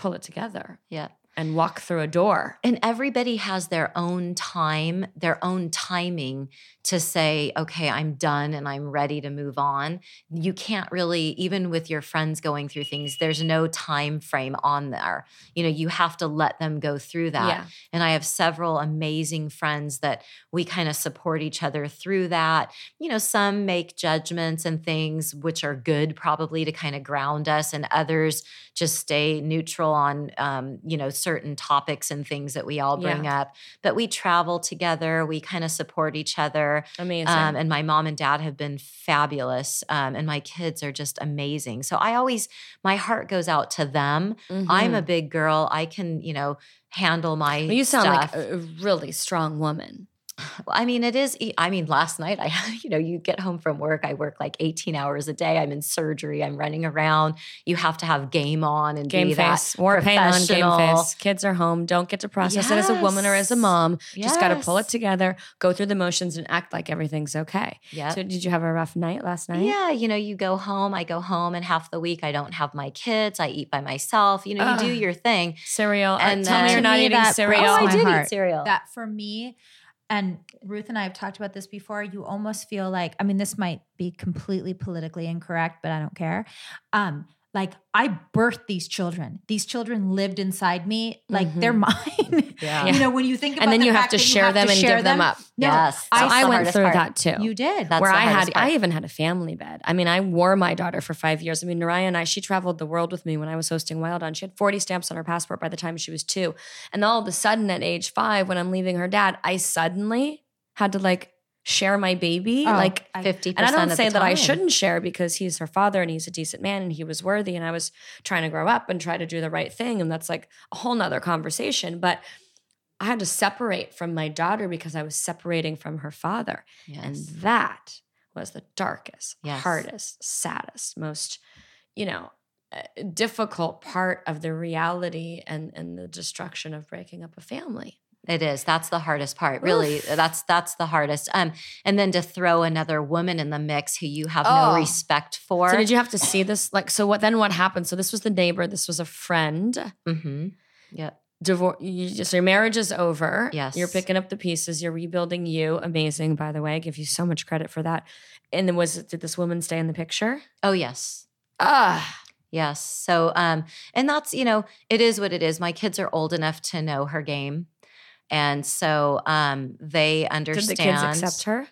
pull it together. Yeah and walk through a door. And everybody has their own time, their own timing to say, okay, I'm done and I'm ready to move on. You can't really, even with your friends going through things, there's no time frame on there. You know, you have to let them go through that. Yeah. And I have several amazing friends that we kind of support each other through that. You know, some make judgments and things which are good, probably to kind of ground us, and others just stay neutral on, um, you know, certain topics and things that we all bring yeah. up. But we travel together, we kind of support each other. Amazing. Um, and my mom and dad have been fabulous. Um, and my kids are just amazing. So I always, my heart goes out to them. Mm-hmm. I'm a mm-hmm. big girl. I can, you know, handle my. Well, you sound stuff. like a really strong woman. I mean, it is. I mean, last night I, you know, you get home from work. I work like 18 hours a day. I'm in surgery. I'm running around. You have to have game on and game be face. War paint on game face. Kids are home. Don't get to process yes. it as a woman or as a mom. Yes. Just got to pull it together, go through the motions, and act like everything's okay. Yeah. So, did you have a rough night last night? Yeah. You know, you go home. I go home, and half the week I don't have my kids. I eat by myself. You know, you uh, do your thing. Cereal. And uh, tell me you're not eating cereal. Oh, I did eat cereal. That for me and Ruth and I have talked about this before. You almost feel like, I mean, this might be completely politically incorrect, but I don't care. Um, like I birthed these children. These children lived inside me, like mm-hmm. they're mine. Yeah. you know, when you think about and then the you have to share them and share give them, them up. No, yes, I, I went through part. that too. You did. That's where I had, part. I even had a family bed. I mean, I wore my daughter for five years. I mean, Neriah and I, she traveled the world with me when I was hosting Wild On. She had 40 stamps on her passport by the time she was two. And all of a sudden, at age five, when I'm leaving her dad, I suddenly had to like share my baby oh, like 50% and i don't say that i shouldn't share because he's her father and he's a decent man and he was worthy and i was trying to grow up and try to do the right thing and that's like a whole nother conversation but i had to separate from my daughter because i was separating from her father yes. and that was the darkest yes. hardest saddest most you know uh, difficult part of the reality and and the destruction of breaking up a family it is. That's the hardest part. Really, Oof. that's that's the hardest. Um, and then to throw another woman in the mix who you have oh. no respect for. So did you have to see this? Like, so what? Then what happened? So this was the neighbor. This was a friend. Mm-hmm. Yeah. Divorce. You just, your marriage is over. Yes. You're picking up the pieces. You're rebuilding you. Amazing, by the way. I give you so much credit for that. And then was did this woman stay in the picture? Oh yes. Ah. Yes. So, um, and that's you know, it is what it is. My kids are old enough to know her game and so um, they understand. Did the kids accept her?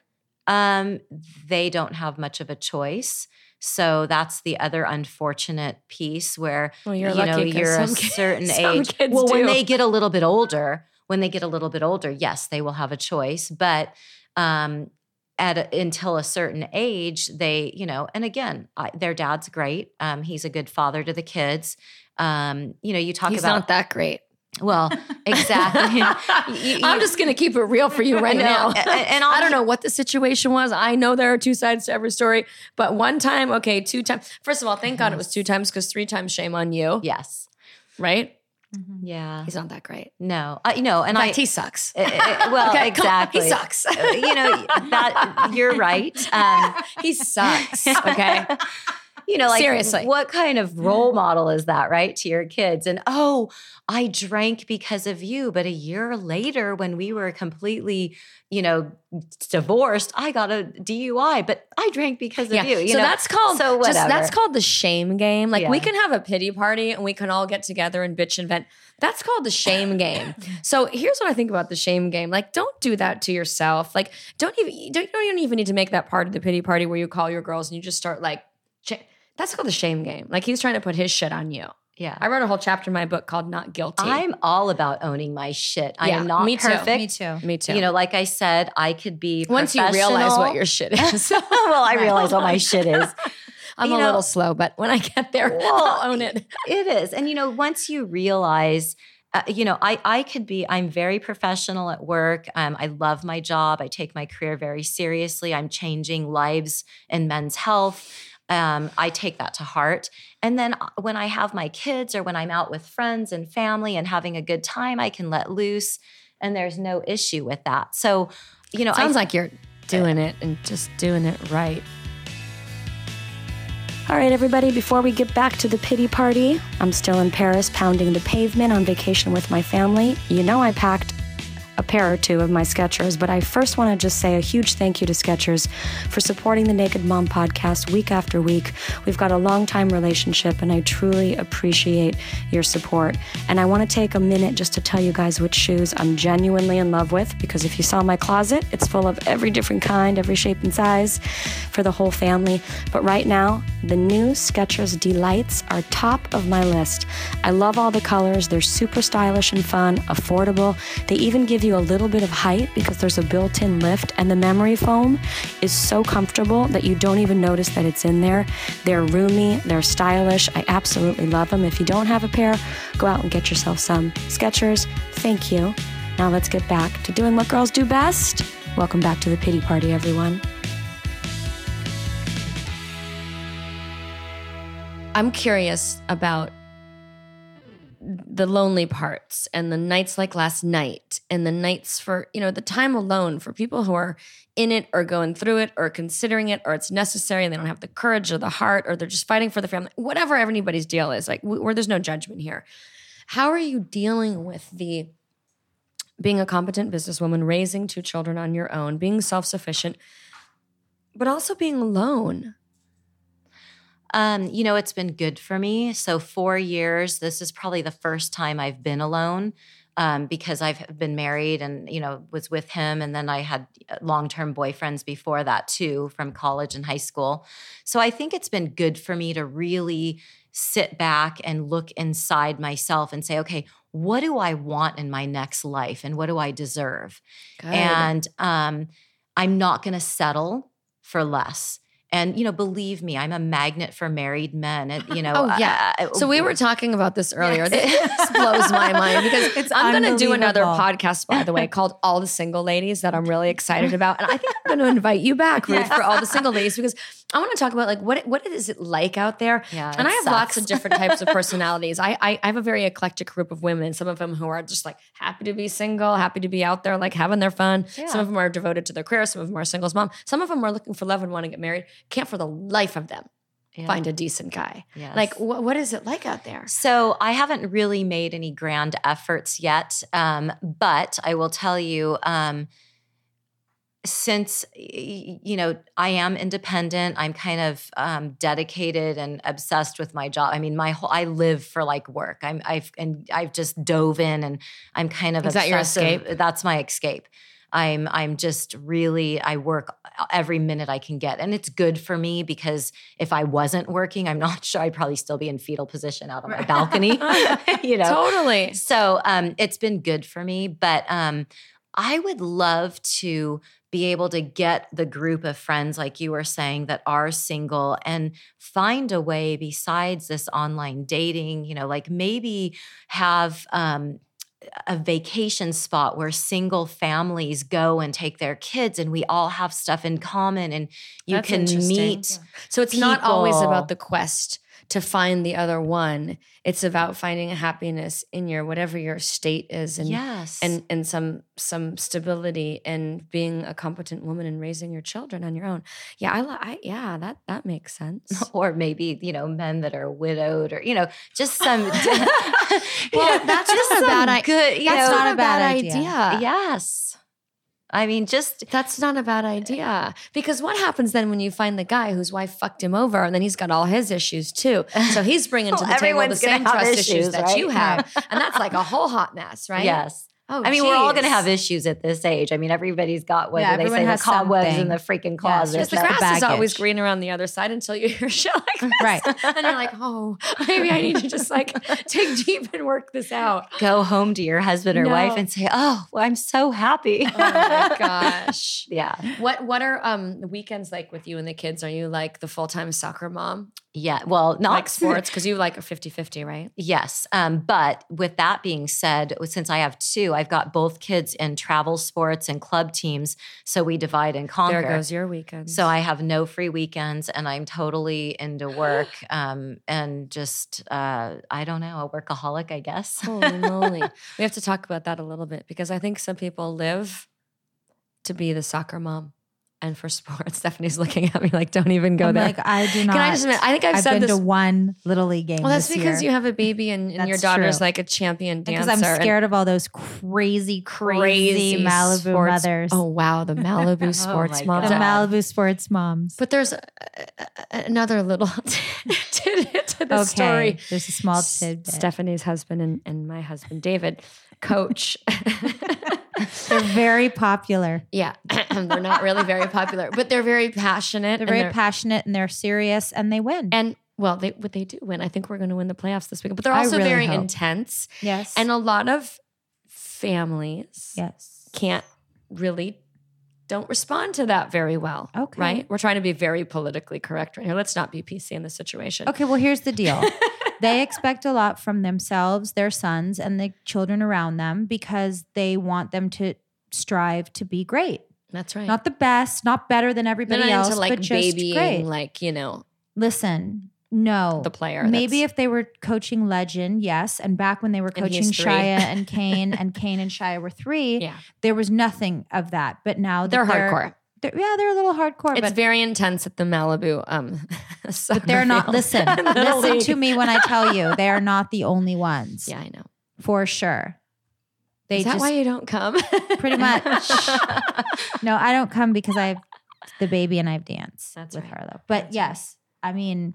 Um, they don't have much of a choice. So that's the other unfortunate piece where well, you're you know you're a certain age. well, do. when they get a little bit older, when they get a little bit older, yes, they will have a choice. But um, at a, until a certain age, they you know, and again, I, their dad's great. Um, he's a good father to the kids. Um, you know, you talk he's about not that great. Well, exactly. you, you, I'm just going to keep it real for you right now. and, and I don't know what the situation was. I know there are two sides to every story, but one time, okay, two times. First of all, thank God it was two times because three times shame on you. Yes. Right? Mm-hmm. Yeah, he's not that great. No, uh, you know, and fact, I he sucks. Uh, uh, well, okay, exactly, he sucks. uh, you know that you're right. Um, he sucks. Okay. You know, like seriously, what kind of mm-hmm. role model is that, right, to your kids? And oh, I drank because of you, but a year later, when we were completely, you know, divorced, I got a DUI, but I drank because yeah. of you. you so know? that's called so just, that's called the shame game. Like yeah. we can have a pity party and we can all get together and bitch and vent. That's called the shame game. so here's what I think about the shame game. Like, don't do that to yourself. Like, don't even don't, you don't even need to make that part of the pity party where you call your girls and you just start like. That's called the shame game. Like he's trying to put his shit on you. Yeah. I wrote a whole chapter in my book called Not Guilty. I'm all about owning my shit. I yeah, am not me too. perfect. Me too. Me too. You know, like I said, I could be Once you realize what your shit is. well, I realize what my shit is. I'm you a know, little slow, but when I get there, well, I'll own it. It is. And you know, once you realize uh, you know, I I could be. I'm very professional at work. Um, I love my job. I take my career very seriously. I'm changing lives and men's health um, I take that to heart. And then uh, when I have my kids or when I'm out with friends and family and having a good time, I can let loose and there's no issue with that. So, you know, sounds I, like you're doing it and just doing it right. All right, everybody, before we get back to the pity party, I'm still in Paris pounding the pavement on vacation with my family. You know, I packed pair or two of my Skechers, but I first want to just say a huge thank you to Skechers for supporting the Naked Mom podcast week after week. We've got a long time relationship, and I truly appreciate your support. And I want to take a minute just to tell you guys which shoes I'm genuinely in love with, because if you saw my closet, it's full of every different kind, every shape and size for the whole family. But right now, the new Skechers D'Lites are top of my list. I love all the colors, they're super stylish and fun, affordable. They even give you a little bit of height because there's a built in lift, and the memory foam is so comfortable that you don't even notice that it's in there. They're roomy, they're stylish. I absolutely love them. If you don't have a pair, go out and get yourself some. Skechers, thank you. Now let's get back to doing what girls do best. Welcome back to the pity party, everyone. I'm curious about the lonely parts and the nights like last night and the nights for, you know, the time alone for people who are in it or going through it or considering it or it's necessary and they don't have the courage or the heart or they're just fighting for the family, whatever anybody's deal is, like where there's no judgment here. How are you dealing with the being a competent businesswoman, raising two children on your own, being self sufficient, but also being alone? Um, you know, it's been good for me. So, four years, this is probably the first time I've been alone um, because I've been married and, you know, was with him. And then I had uh, long term boyfriends before that too from college and high school. So, I think it's been good for me to really sit back and look inside myself and say, okay, what do I want in my next life and what do I deserve? Good. And um, I'm not going to settle for less and you know, believe me, I'm a magnet for married men. And, you know, oh yeah. Uh, so we were talking about this earlier. this blows my mind because it's I'm going to do another podcast, by the way, called "All the Single Ladies" that I'm really excited about, and I think I'm going to invite you back, Ruth, yes. for all the single ladies because I want to talk about like what what is it like out there. Yeah, and I have sucks. lots of different types of personalities. I, I I have a very eclectic group of women. Some of them who are just like happy to be single, happy to be out there, like having their fun. Yeah. Some of them are devoted to their career. Some of them are singles mom. Some of them are looking for love and want to get married can't for the life of them yeah. find a decent guy. Yes. Like, wh- what is it like out there? So, I haven't really made any grand efforts yet, um, but I will tell you. Um, since you know i am independent i'm kind of um, dedicated and obsessed with my job i mean my whole i live for like work i'm i've and i've just dove in and i'm kind of is that your escape that's my escape I'm I'm just really I work every minute I can get and it's good for me because if I wasn't working I'm not sure I'd probably still be in fetal position out on my balcony you know? Totally. So um it's been good for me but um I would love to be able to get the group of friends like you were saying that are single and find a way besides this online dating you know like maybe have um a vacation spot where single families go and take their kids and we all have stuff in common and you That's can meet yeah. so it's people. not always about the quest to find the other one. It's about finding a happiness in your whatever your state is and yes. and and some some stability and being a competent woman and raising your children on your own. Yeah, I, I yeah, that that makes sense. Or maybe, you know, men that are widowed or you know, just some well, that's just a bad good, that's know, not a bad, bad idea. idea. Yes. I mean, just that's not a bad idea. Because what happens then when you find the guy whose wife fucked him over, and then he's got all his issues too? So he's bringing to the table the same trust issues, issues that right? you have, and that's like a whole hot mess, right? Yes. Oh, I mean, geez. we're all going to have issues at this age. I mean, everybody's got what yeah, they say the cobwebs something. in the freaking closet. Yes, the grass the is always green around the other side until you hear shit like this. Right. and you're like, oh, maybe I need to just like take deep and work this out. Go home to your husband or no. wife and say, oh, well, I'm so happy. oh my gosh. yeah. What What are um weekends like with you and the kids? Are you like the full time soccer mom? Yeah. Well, not like sports because you like a 50 50, right? Yes. Um, but with that being said, since I have two, I've got both kids in travel sports and club teams. So we divide and conquer. There goes your weekend. So I have no free weekends and I'm totally into work um, and just, uh, I don't know, a workaholic, I guess. Holy moly. We have to talk about that a little bit because I think some people live to be the soccer mom and for sports. Stephanie's looking at me like, don't even go I'm there. Like, I do not. Can I just admit, I think I've, I've said been this. to one little league game. Well, that's because year. you have a baby and, and your daughter's true. like a champion dancer. Because I'm scared of all those crazy, crazy, crazy Malibu sports. mothers. Oh wow, the Malibu sports oh moms. The Malibu sports moms. But there's a, a, another little tidbit to the okay. story. There's a small tidbit. Stephanie's husband and, and my husband, David, coach. they're very popular. Yeah, they're not really very popular, but they're very passionate. They're very they're, passionate and they're serious and they win. And well, they what they do win. I think we're going to win the playoffs this weekend. But they're also really very hope. intense. Yes, and a lot of families. Yes, can't really don't respond to that very well. Okay. Right? We're trying to be very politically correct right here. Let's not be PC in this situation. Okay, well, here's the deal. they expect a lot from themselves, their sons, and the children around them because they want them to strive to be great. That's right. Not the best, not better than everybody else, into like but just babying, great. like you know. Listen, no, the player. Maybe if they were coaching Legend, yes, and back when they were coaching Shaya and Kane, and Kane and Shaya were three, yeah. there was nothing of that. But now they're, they're hardcore. They're, yeah, they're a little hardcore. It's very intense at the Malibu. Um, but they're not. Listen, listen league. to me when I tell you they are not the only ones. Yeah, I know for sure. They Is that just, why you don't come? pretty much. no, I don't come because I have the baby and I have dance That's with right. her though. But That's yes, right. I mean,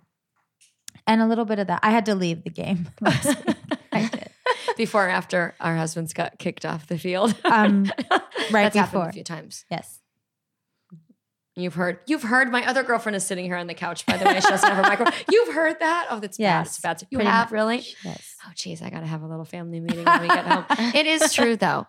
and a little bit of that. I had to leave the game I did. Before or after our husbands got kicked off the field. Um, right That's before. a few times. Yes. You've heard. You've heard. My other girlfriend is sitting here on the couch. By the way, she doesn't have her microphone. You've heard that? Oh, that's yes, bad. It's bad. You have much. really? Yes. Oh, geez, I got to have a little family meeting when we get home. it is true, though.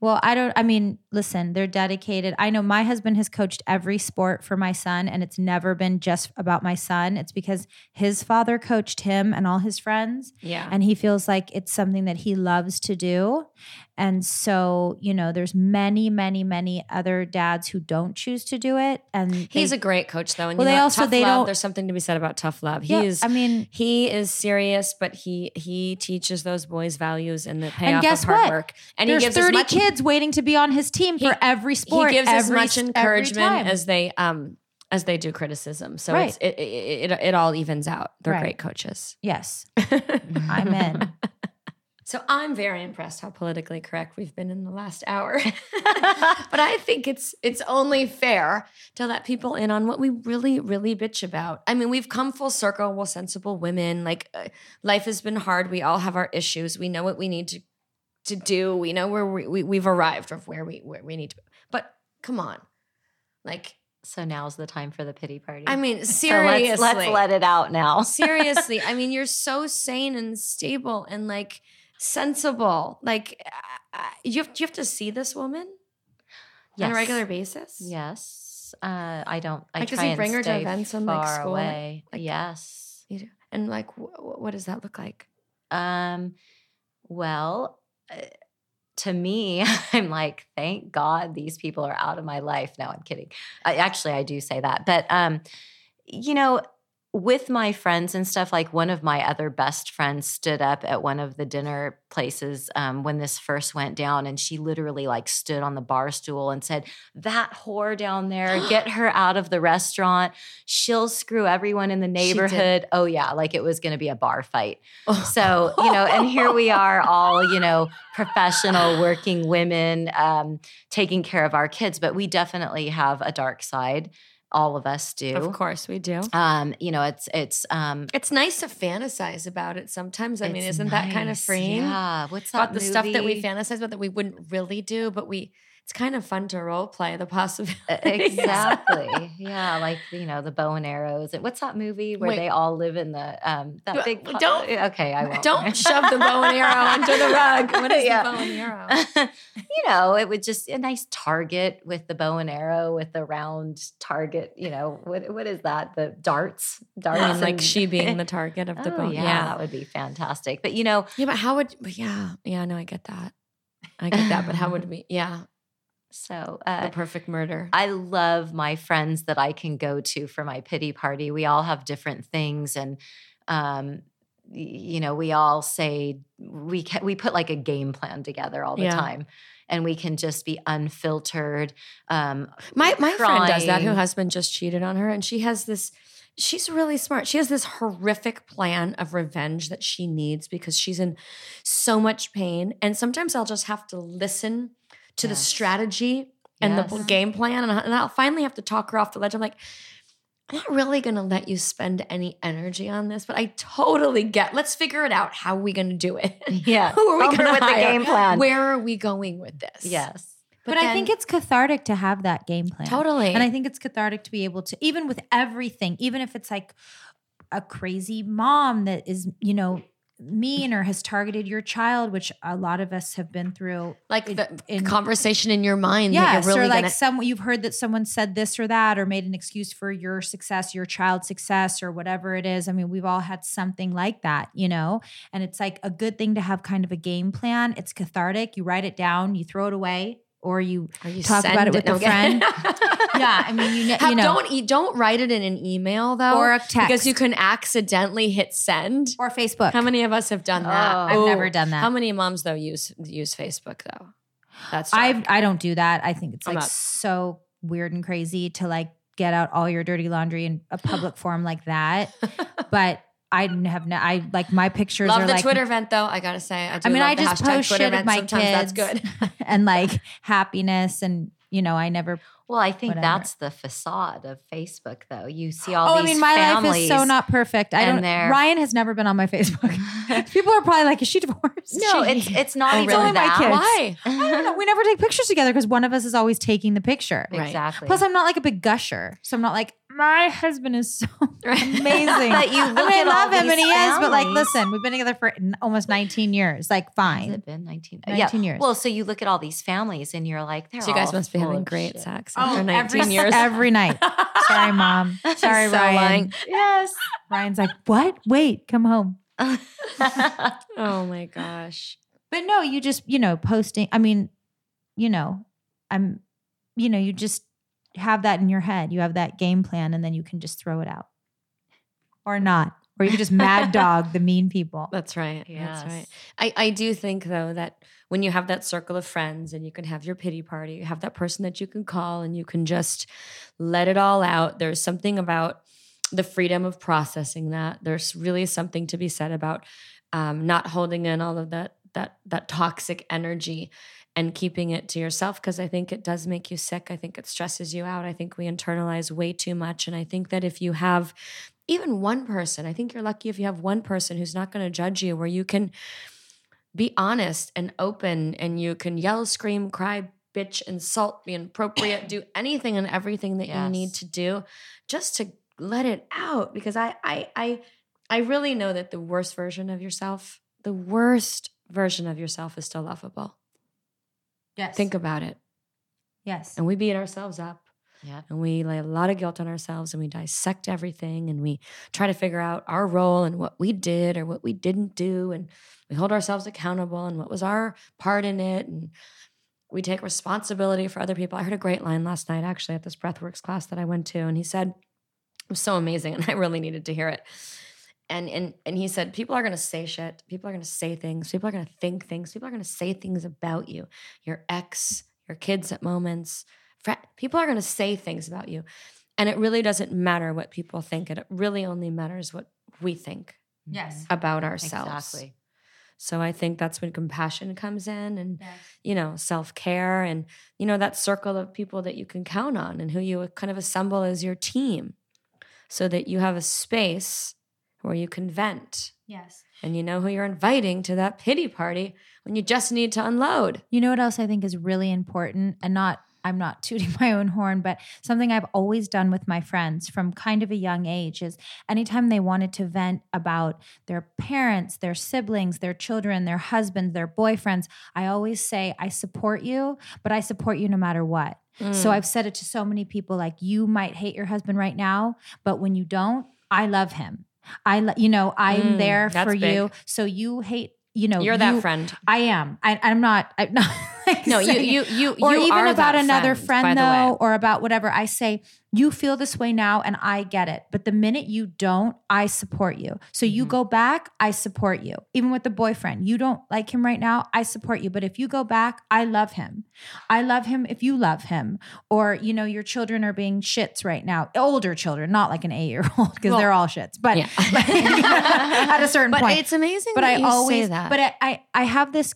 Well, I don't, I mean, listen, they're dedicated. I know my husband has coached every sport for my son, and it's never been just about my son. It's because his father coached him and all his friends. Yeah. And he feels like it's something that he loves to do. And so, you know, there's many, many, many other dads who don't choose to do it. And he's they, a great coach, though. And well, they also they love, don't. There's something to be said about tough love. Yeah, he is. I mean, he is serious, but he he teaches those boys values and the payoff and guess of hard what? work. And there's he gives 30 much, kids waiting to be on his team he, for every sport. He gives every, as much encouragement as they um as they do criticism. So right. it, it, it, it all evens out. They're right. great coaches. Yes. I'm in. So I'm very impressed how politically correct we've been in the last hour. but I think it's it's only fair to let people in on what we really really bitch about. I mean, we've come full circle. We're sensible women. Like uh, life has been hard. We all have our issues. We know what we need to to do. We know where we, we we've arrived of where we where we need to. But come on, like so now's the time for the pity party. I mean, seriously, so let's, let's let it out now. seriously, I mean, you're so sane and stable and like sensible. Like uh, uh, you have, you have to see this woman yes. on a regular basis. Yes, uh, I don't. I like, try does he and bring her to events and like school? Away. Like, yes, you do. And like, wh- what does that look like? Um, well. Uh, to me, I'm like, thank God these people are out of my life. No, I'm kidding. I, actually, I do say that, but um, you know, with my friends and stuff, like one of my other best friends stood up at one of the dinner places um, when this first went down, and she literally like stood on the bar stool and said, "That whore down there, get her out of the restaurant. She'll screw everyone in the neighborhood." Oh yeah, like it was going to be a bar fight. Oh. So you know, and here we are, all you know, professional working women um, taking care of our kids, but we definitely have a dark side all of us do. Of course we do. Um, you know, it's it's um it's nice to fantasize about it sometimes. I mean, isn't nice. that kind of freeing? Yeah. What's that about movie? the stuff that we fantasize about that we wouldn't really do, but we it's kind of fun to role play the possibility. Exactly. yeah, like you know the bow and arrows. And what's that movie where Wait. they all live in the um that big? Po- don't okay, I won't. Don't shove the bow and arrow under the rug. What is yeah. the bow and arrow? you know, it would just a nice target with the bow and arrow with the round target. You know, what what is that? The darts, darts, and, like she being the target of the oh, bow. Yeah, yeah, that would be fantastic. But you know, yeah, but how would? But yeah, yeah, no, I get that. I get that, but how would we? Yeah, so, uh, the perfect murder. I love my friends that I can go to for my pity party. We all have different things, and um, you know, we all say we ca- we put like a game plan together all the yeah. time, and we can just be unfiltered. Um, my my friend does that. Her husband just cheated on her, and she has this. She's really smart. She has this horrific plan of revenge that she needs because she's in so much pain. And sometimes I'll just have to listen to yes. the strategy and yes. the game plan. And, and I'll finally have to talk her off the ledge. I'm like, I'm not really going to let you spend any energy on this, but I totally get. Let's figure it out. How are we going to do it? Yeah. Who are we going to with hire? the game plan? Where are we going with this? Yes. But, but then, I think it's cathartic to have that game plan. Totally. And I think it's cathartic to be able to, even with everything, even if it's like a crazy mom that is, you know, mean or has targeted your child, which a lot of us have been through. Like the in, conversation in your mind. Yes, really or like gonna- some you've heard that someone said this or that, or made an excuse for your success, your child's success, or whatever it is. I mean, we've all had something like that, you know. And it's like a good thing to have kind of a game plan. It's cathartic. You write it down, you throw it away, or you, you talk about it with a friend. yeah, I mean, you, know, you know, don't don't write it in an email though, or a text, because you can accidentally hit send or Facebook. How many of us have done that? Oh, I've never done that. How many moms though use use Facebook though? That's I I don't do that. I think it's like so weird and crazy to like get out all your dirty laundry in a public forum like that, but. I have no. I like my pictures. Love are the like, Twitter event though. I gotta say, I, I mean, I just post Twitter shit of my Sometimes kids. That's good, and like happiness, and you know, I never well, I think Whatever. that's the facade of Facebook, though. You see all these. oh. I mean, my life is so not perfect. I don't. Ryan has never been on my Facebook. People are probably like, "Is she divorced?" No, she, it's it's not oh, even really that. Why? I don't know. We never take pictures together because one of us is always taking the picture. Exactly. Plus, I'm not like a big gusher, so I'm not like my husband is so amazing. but you look I mean, I love him and he families. is, but like, listen, we've been together for almost 19 years. Like, fine. Has it been 19? 19 uh, yeah. years. Well, so you look at all these families and you're like, so you guys must be having great shit. sex oh, after 19 every, years. Every night. Sorry, mom. Sorry, so Ryan. Lying. Yes. Ryan's like, what? Wait, come home. oh my gosh. But no, you just, you know, posting. I mean, you know, I'm, you know, you just have that in your head. You have that game plan and then you can just throw it out. Or not. Or you can just mad dog the mean people. That's right. Yes. That's right. I, I do think though that when you have that circle of friends and you can have your pity party, you have that person that you can call and you can just let it all out. There's something about the freedom of processing that. There's really something to be said about um, not holding in all of that that that toxic energy and keeping it to yourself because I think it does make you sick. I think it stresses you out. I think we internalize way too much. And I think that if you have even one person, I think you're lucky if you have one person who's not going to judge you, where you can be honest and open and you can yell, scream, cry, bitch, insult, be inappropriate, do anything and everything that yes. you need to do just to let it out. Because I, I, I, I really know that the worst version of yourself, the worst version of yourself is still lovable. Yes. Think about it. Yes. And we beat ourselves up. Yeah. And we lay a lot of guilt on ourselves and we dissect everything and we try to figure out our role and what we did or what we didn't do. And we hold ourselves accountable and what was our part in it. And we take responsibility for other people. I heard a great line last night actually at this breathworks class that I went to. And he said, it was so amazing. And I really needed to hear it. And, and, and he said, people are going to say shit. People are going to say things. People are going to think things. People are going to say things about you, your ex, your kids at moments. People are going to say things about you. And it really doesn't matter what people think. It really only matters what we think yes. about ourselves. Exactly. So I think that's when compassion comes in and, yes. you know, self care and, you know, that circle of people that you can count on and who you kind of assemble as your team so that you have a space where you can vent. Yes. And you know who you're inviting to that pity party when you just need to unload. You know what else I think is really important and not I'm not tooting my own horn, but something I've always done with my friends from kind of a young age is anytime they wanted to vent about their parents, their siblings, their children, their husbands, their boyfriends, I always say, I support you, but I support you no matter what. Mm. So I've said it to so many people like, you might hate your husband right now, but when you don't, I love him. I, you know, I'm mm, there for big. you. So you hate you know, you're that friend. I am. I, am not. I'm not. Like no, you, you, you, or you even about another friend, friend though, or about whatever. I say, you feel this way now and I get it. But the minute you don't, I support you. So you mm-hmm. go back, I support you. Even with the boyfriend, you don't like him right now, I support you. But if you go back, I love him. I love him if you love him. Or, you know, your children are being shits right now. Older children, not like an eight year old, because well, they're all shits. But yeah. at a certain but point. It's amazing. But I always, that. but I, I, I have this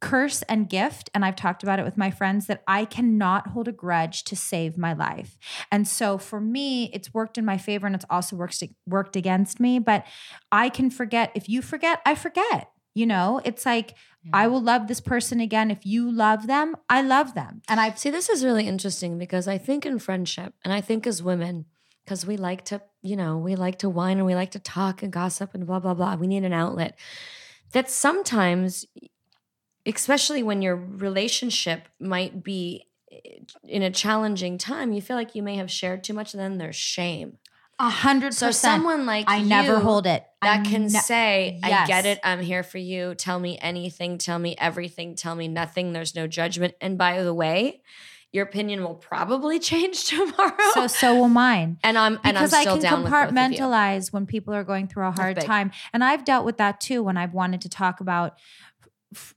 curse and gift and I've talked about it with my friends that I cannot hold a grudge to save my life. And so for me it's worked in my favor and it's also worked worked against me, but I can forget if you forget, I forget. You know, it's like yeah. I will love this person again if you love them, I love them. And I See this is really interesting because I think in friendship and I think as women because we like to, you know, we like to whine and we like to talk and gossip and blah blah blah. We need an outlet. That sometimes especially when your relationship might be eh, in a challenging time, you feel like you may have shared too much, and then there's shame. A hundred percent. So someone like I never hold it. That I can ne- say, yes. "I get it. I'm here for you. Tell me anything. Tell me everything. Tell me nothing. There's no judgment." And by the way, your opinion will probably change tomorrow. So so will mine. And I'm and because I'm still I can compartmentalize when people are going through a hard time. And I've dealt with that too when I've wanted to talk about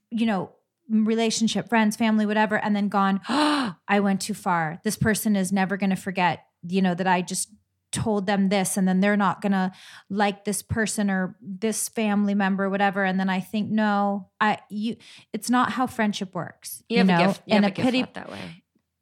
you know, relationship, friends, family, whatever, and then gone, oh, I went too far. This person is never going to forget, you know, that I just told them this and then they're not going to like this person or this family member whatever and then i think no i you it's not how friendship works you, you know gift, you and a, a pity that way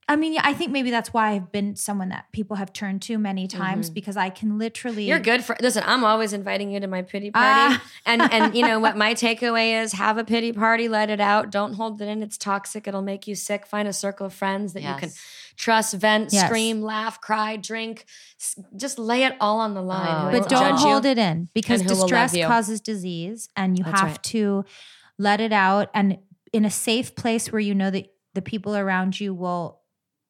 I mean, I think maybe that's why I've been someone that people have turned to many times mm-hmm. because I can literally. You're good for. Listen, I'm always inviting you to my pity party, uh, and and you know what my takeaway is: have a pity party, let it out, don't hold it in. It's toxic. It'll make you sick. Find a circle of friends that yes. you can trust, vent, yes. scream, laugh, cry, drink. Just lay it all on the line. Oh, but don't hold it in because distress causes disease, and you that's have right. to let it out and in a safe place where you know that the people around you will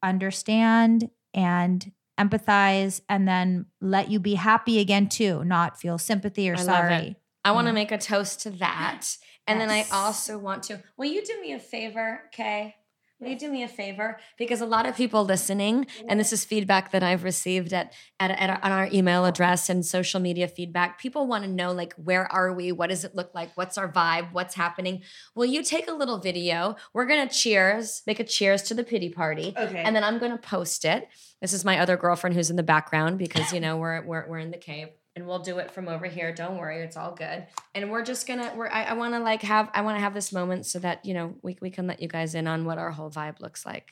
understand and empathize and then let you be happy again too, not feel sympathy or I sorry. I want to make a toast to that. And yes. then I also want to, will you do me a favor, Kay? Will you do me a favor? Because a lot of people listening, and this is feedback that I've received at, at, at our, on our email address and social media feedback. People want to know, like, where are we? What does it look like? What's our vibe? What's happening? Will you take a little video? We're going to cheers, make a cheers to the pity party. Okay. And then I'm going to post it. This is my other girlfriend who's in the background because, you know, we're, we're, we're in the cave and we'll do it from over here. Don't worry, it's all good. And we're just gonna we're I, I wanna like have I wanna have this moment so that, you know, we we can let you guys in on what our whole vibe looks like.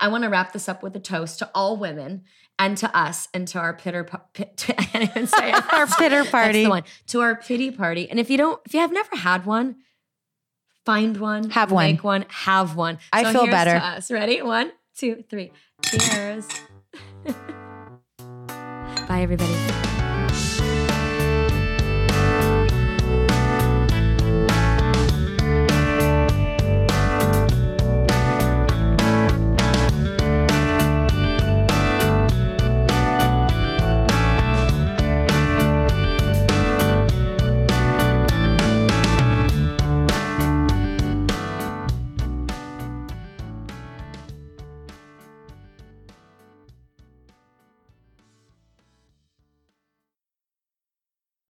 I want to wrap this up with a toast to all women and to us and to our pitter pit, to, I say it. our pitter party. one. To our pity party. And if you don't, if you have never had one, find one, have one, make one, have one. I so feel better. To us. Ready? One, two, three. Cheers. Bye, everybody.